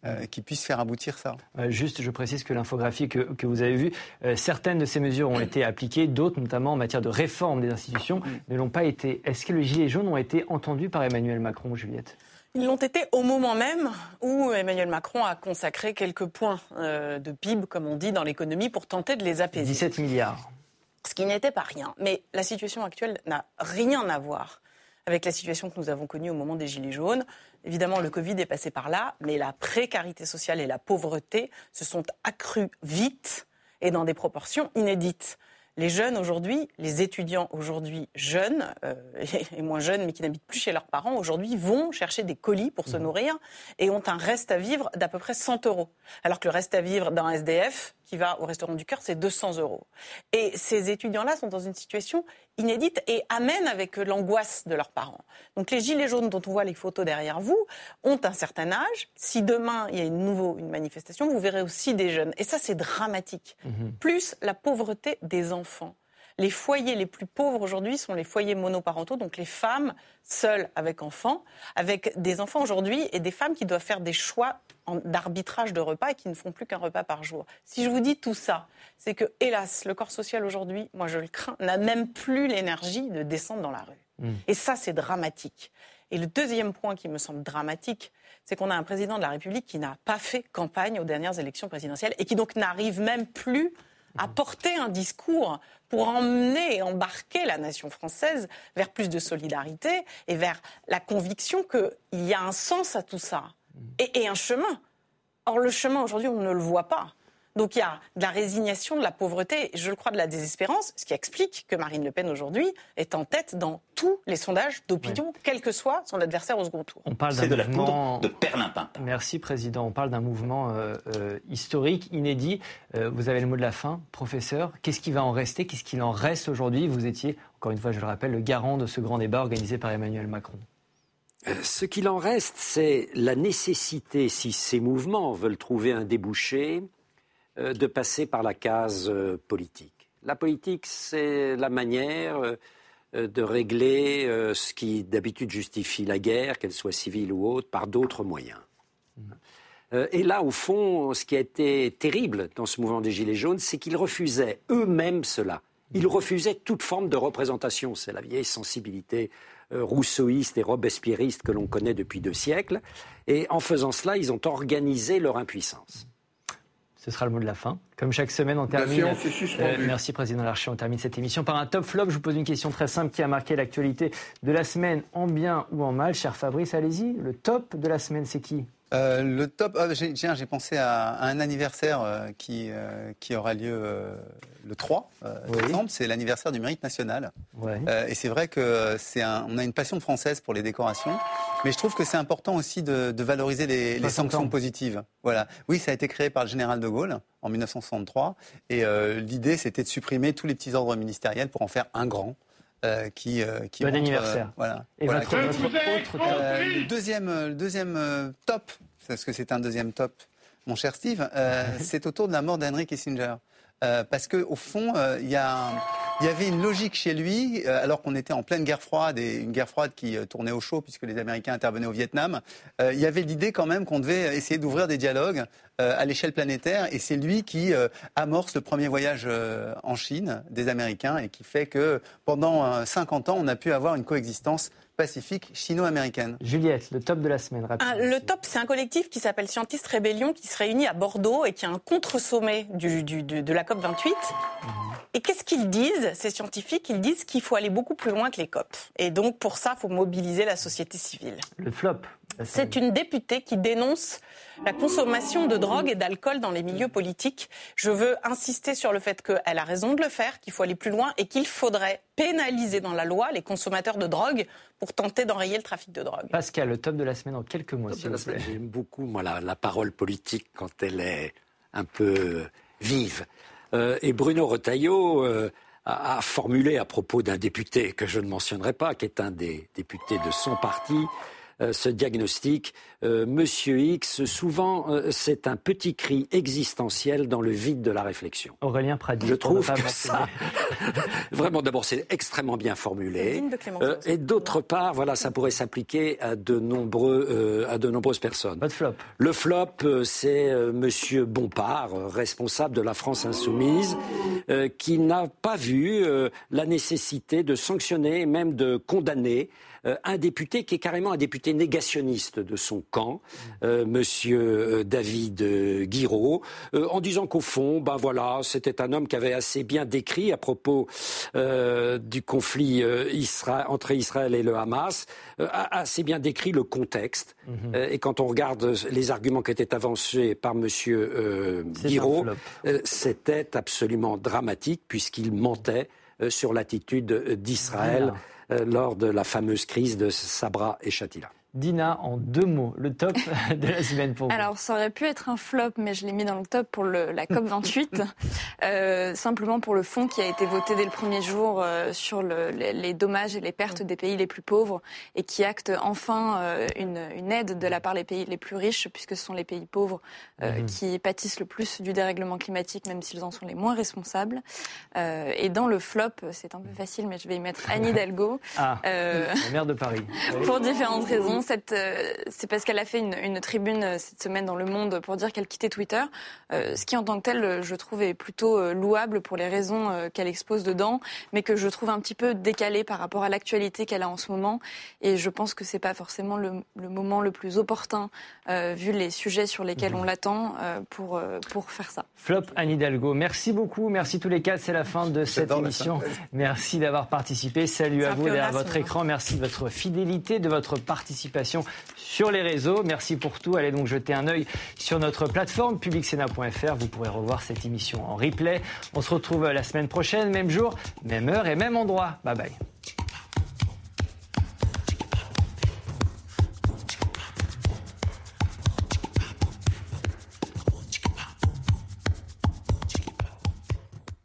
euh, qui puisse faire aboutir ça. Euh, juste, je précise que l'infographie que, que, vous avez vue, euh, certaines de ces mesures ont été appliquées, d'autres, notamment en matière de réforme des institutions, ne l'ont pas été. Est-ce que les Gilets jaunes ont été entendus par Emmanuel Macron, Juliette? Ils l'ont été au moment même où Emmanuel Macron a consacré quelques points de PIB, comme on dit, dans l'économie pour tenter de les apaiser. 17 milliards. Ce qui n'était pas rien. Mais la situation actuelle n'a rien à voir avec la situation que nous avons connue au moment des Gilets jaunes. Évidemment, le Covid est passé par là, mais la précarité sociale et la pauvreté se sont accrues vite et dans des proportions inédites les jeunes aujourd'hui, les étudiants aujourd'hui jeunes euh, et, moins jeunes mais qui n'habitent plus chez leurs parents aujourd'hui vont chercher des colis pour se mmh. nourrir et ont un reste à vivre d'à peu près 100 euros. Alors que le reste à vivre d'un SDF qui va au restaurant du cœur, c'est 200 euros. Et ces étudiants-là sont dans une situation inédite et amènent avec eux l'angoisse de leurs parents. Donc les gilets jaunes dont on voit les photos derrière vous ont un certain âge. Si demain il y a une nouveau une manifestation, vous verrez aussi des jeunes. Et ça c'est dramatique. Mmh. Plus la pauvreté des enfants. Les foyers les plus pauvres aujourd'hui sont les foyers monoparentaux, donc les femmes seules avec enfants, avec des enfants aujourd'hui et des femmes qui doivent faire des choix d'arbitrage de repas et qui ne font plus qu'un repas par jour. Si je vous dis tout ça, c'est que, hélas, le corps social aujourd'hui, moi je le crains, n'a même plus l'énergie de descendre dans la rue. Hmm. Et ça, c'est dramatique. Et le deuxième point qui me semble dramatique, c'est qu'on a un président de la République qui n'a pas fait campagne aux dernières élections présidentielles et qui donc n'arrive même plus à porter un discours pour emmener et embarquer la nation française vers plus de solidarité et vers la conviction qu'il y a un sens à tout ça et, et un chemin. Or, le chemin aujourd'hui, on ne le voit pas. Donc il y a de la résignation, de la pauvreté, je le crois de la désespérance, ce qui explique que Marine Le Pen aujourd'hui est en tête dans tous les sondages d'opinion, quel que soit son adversaire au second tour. On parle d'un de la poudre de perlimpin. Merci Président. On parle d'un mouvement euh, euh, historique, inédit. Euh, vous avez le mot de la fin, professeur. Qu'est-ce qui va en rester? Qu'est-ce qu'il en reste aujourd'hui? Vous étiez, encore une fois, je le rappelle, le garant de ce grand débat organisé par Emmanuel Macron. Ce qu'il en reste, c'est la nécessité, si ces mouvements veulent trouver un débouché, euh, de passer par la case euh, politique. La politique, c'est la manière euh, de régler ce qui d'habitude justifie la guerre, qu'elle soit civile ou autre, par d'autres moyens. Et là, au fond, ce qui a été terrible dans ce mouvement des Gilets jaunes, c'est qu'ils refusaient eux-mêmes cela. Ils refusaient toute forme de représentation. C'est la vieille sensibilité rousseauiste et robespierriste que l'on connaît depuis deux siècles. Et en faisant cela, ils ont organisé leur impuissance. Ce sera le mot de la fin. Comme chaque semaine, on termine. Euh, merci, Président Larcher. On termine cette émission par un top flop. Je vous pose une question très simple qui a marqué l'actualité de la semaine, en bien ou en mal. Cher Fabrice, allez-y. Le top de la semaine, c'est qui? Euh, le top, ah, j'ai pensé à, un anniversaire euh, qui, euh, qui aura lieu le 3 exemple, c'est l'anniversaire du mérite national. et c'est vrai que c'est on a une passion française pour les décorations, mais je trouve que c'est important aussi de, valoriser les, les sanctions positives. Voilà. Oui, ça a été créé par le général de Gaulle en 1963, et l'idée c'était de supprimer tous les petits ordres ministériels pour en faire un grand. Qui, qui bon anniversaire. voilà. Et voilà, votre, autre le deuxième, le deuxième top, parce que c'est un deuxième top, mon cher Steve, euh, c'est autour de la mort d'Henry Kissinger. Euh, parce qu'au fond, euh, il y, y, avait une logique chez lui, alors qu'on était en pleine guerre froide, et une guerre froide qui tournait au chaud puisque les Américains intervenaient au Vietnam. il y avait l'idée quand même qu'on devait essayer d'ouvrir des dialogues à l'échelle planétaire, et c'est lui qui amorce le premier voyage en Chine des Américains, et qui fait que pendant 50 ans, on a pu avoir une coexistence pacifique chino-américaine. Juliette, le top de la semaine, ah, le top, c'est un collectif qui s'appelle Scientist Rébellion qui se réunit à Bordeaux et qui a un contre-sommet du, de, la COP 28. Mhm. Et qu'est-ce qu'ils disent, ces scientifiques? Ils disent qu'il faut aller beaucoup plus loin que les COP. Et donc, pour ça, il faut mobiliser la société civile. Le flop. C'est une députée qui dénonce la consommation de drogue et d'alcool dans les milieux politiques. Je veux insister sur le fait qu'elle a raison de le faire, qu'il faut aller plus loin et qu'il faudrait pénaliser dans la loi les consommateurs de drogue pour tenter d'enrayer le trafic de drogue. Pascal, le top de la semaine en quelques mots, s'il vous plaît. J'aime beaucoup moi, la, parole politique quand elle est un peu vive. Euh, et Bruno Retailleau euh, a, a, formulé à propos d'un député que je ne mentionnerai pas, qui est un des députés de son parti, ce diagnostic. Monsieur X, souvent, c'est un petit cri existentiel dans le vide de la réflexion. Aurélien Pradi. Je trouve que ça, vraiment, d'abord, c'est extrêmement bien formulé. et d'autre part, voilà, ça pourrait s'appliquer à de nombreux, à de nombreuses personnes. Pas de flop. Le flop, c'est Monsieur Bompard, responsable de la France insoumise, qui n'a pas vu la nécessité de sanctionner et même de condamner euh, un député qui est carrément un député négationniste de son camp, euh, Monsieur euh, David Guiraud, en disant qu'au fond, ben voilà, c'était un homme qui avait assez bien décrit à propos du conflit entre Israël et le Hamas, assez bien décrit le contexte. Mhm. et quand on regarde les arguments qui étaient avancés par Monsieur Guiraud, c'était absolument dramatique puisqu'il mentait sur l'attitude d'Israël. Euh, lors de la fameuse crise de Sabra et Shatila. Dina, en deux mots, le top de la semaine pour vous. Alors, ça aurait pu être un flop, mais je l'ai mis dans le top pour le, la COP 28, euh, simplement pour le fonds qui a été voté dès le premier jour euh, sur le, les, dommages et les pertes des pays les plus pauvres et qui acte enfin euh, une, une, aide de la part des pays les plus riches, puisque ce sont les pays pauvres mhm. qui pâtissent le plus du dérèglement climatique, même s'ils en sont les moins responsables. Et dans le flop, c'est un peu facile, mais je vais y mettre Annie Hidalgo. Ah, la maire de Paris. pour différentes raisons. Euh, c'est parce qu'elle a fait une, tribune euh, cette semaine dans Le Monde pour dire qu'elle quittait Twitter, euh, ce qui en tant que tel, je trouve, est plutôt louable pour les raisons qu'elle expose dedans, mais que je trouve un petit peu décalé par rapport à l'actualité qu'elle a en ce moment. Et je pense que c'est pas forcément le, moment le plus opportun, vu les sujets sur lesquels mhm. on l'attend, pour, pour faire ça. Flop Anne Hidalgo, merci beaucoup, merci tous les quatre, c'est la fin de cette émission. Merci d'avoir participé, salut à vous derrière votre écran, merci de votre fidélité, de votre sur les réseaux. Merci pour tout. Allez donc jeter un œil sur notre plateforme publicsena.fr. Vous pourrez revoir cette émission en replay. On se retrouve la semaine prochaine, même jour, même heure et même endroit. Bye bye.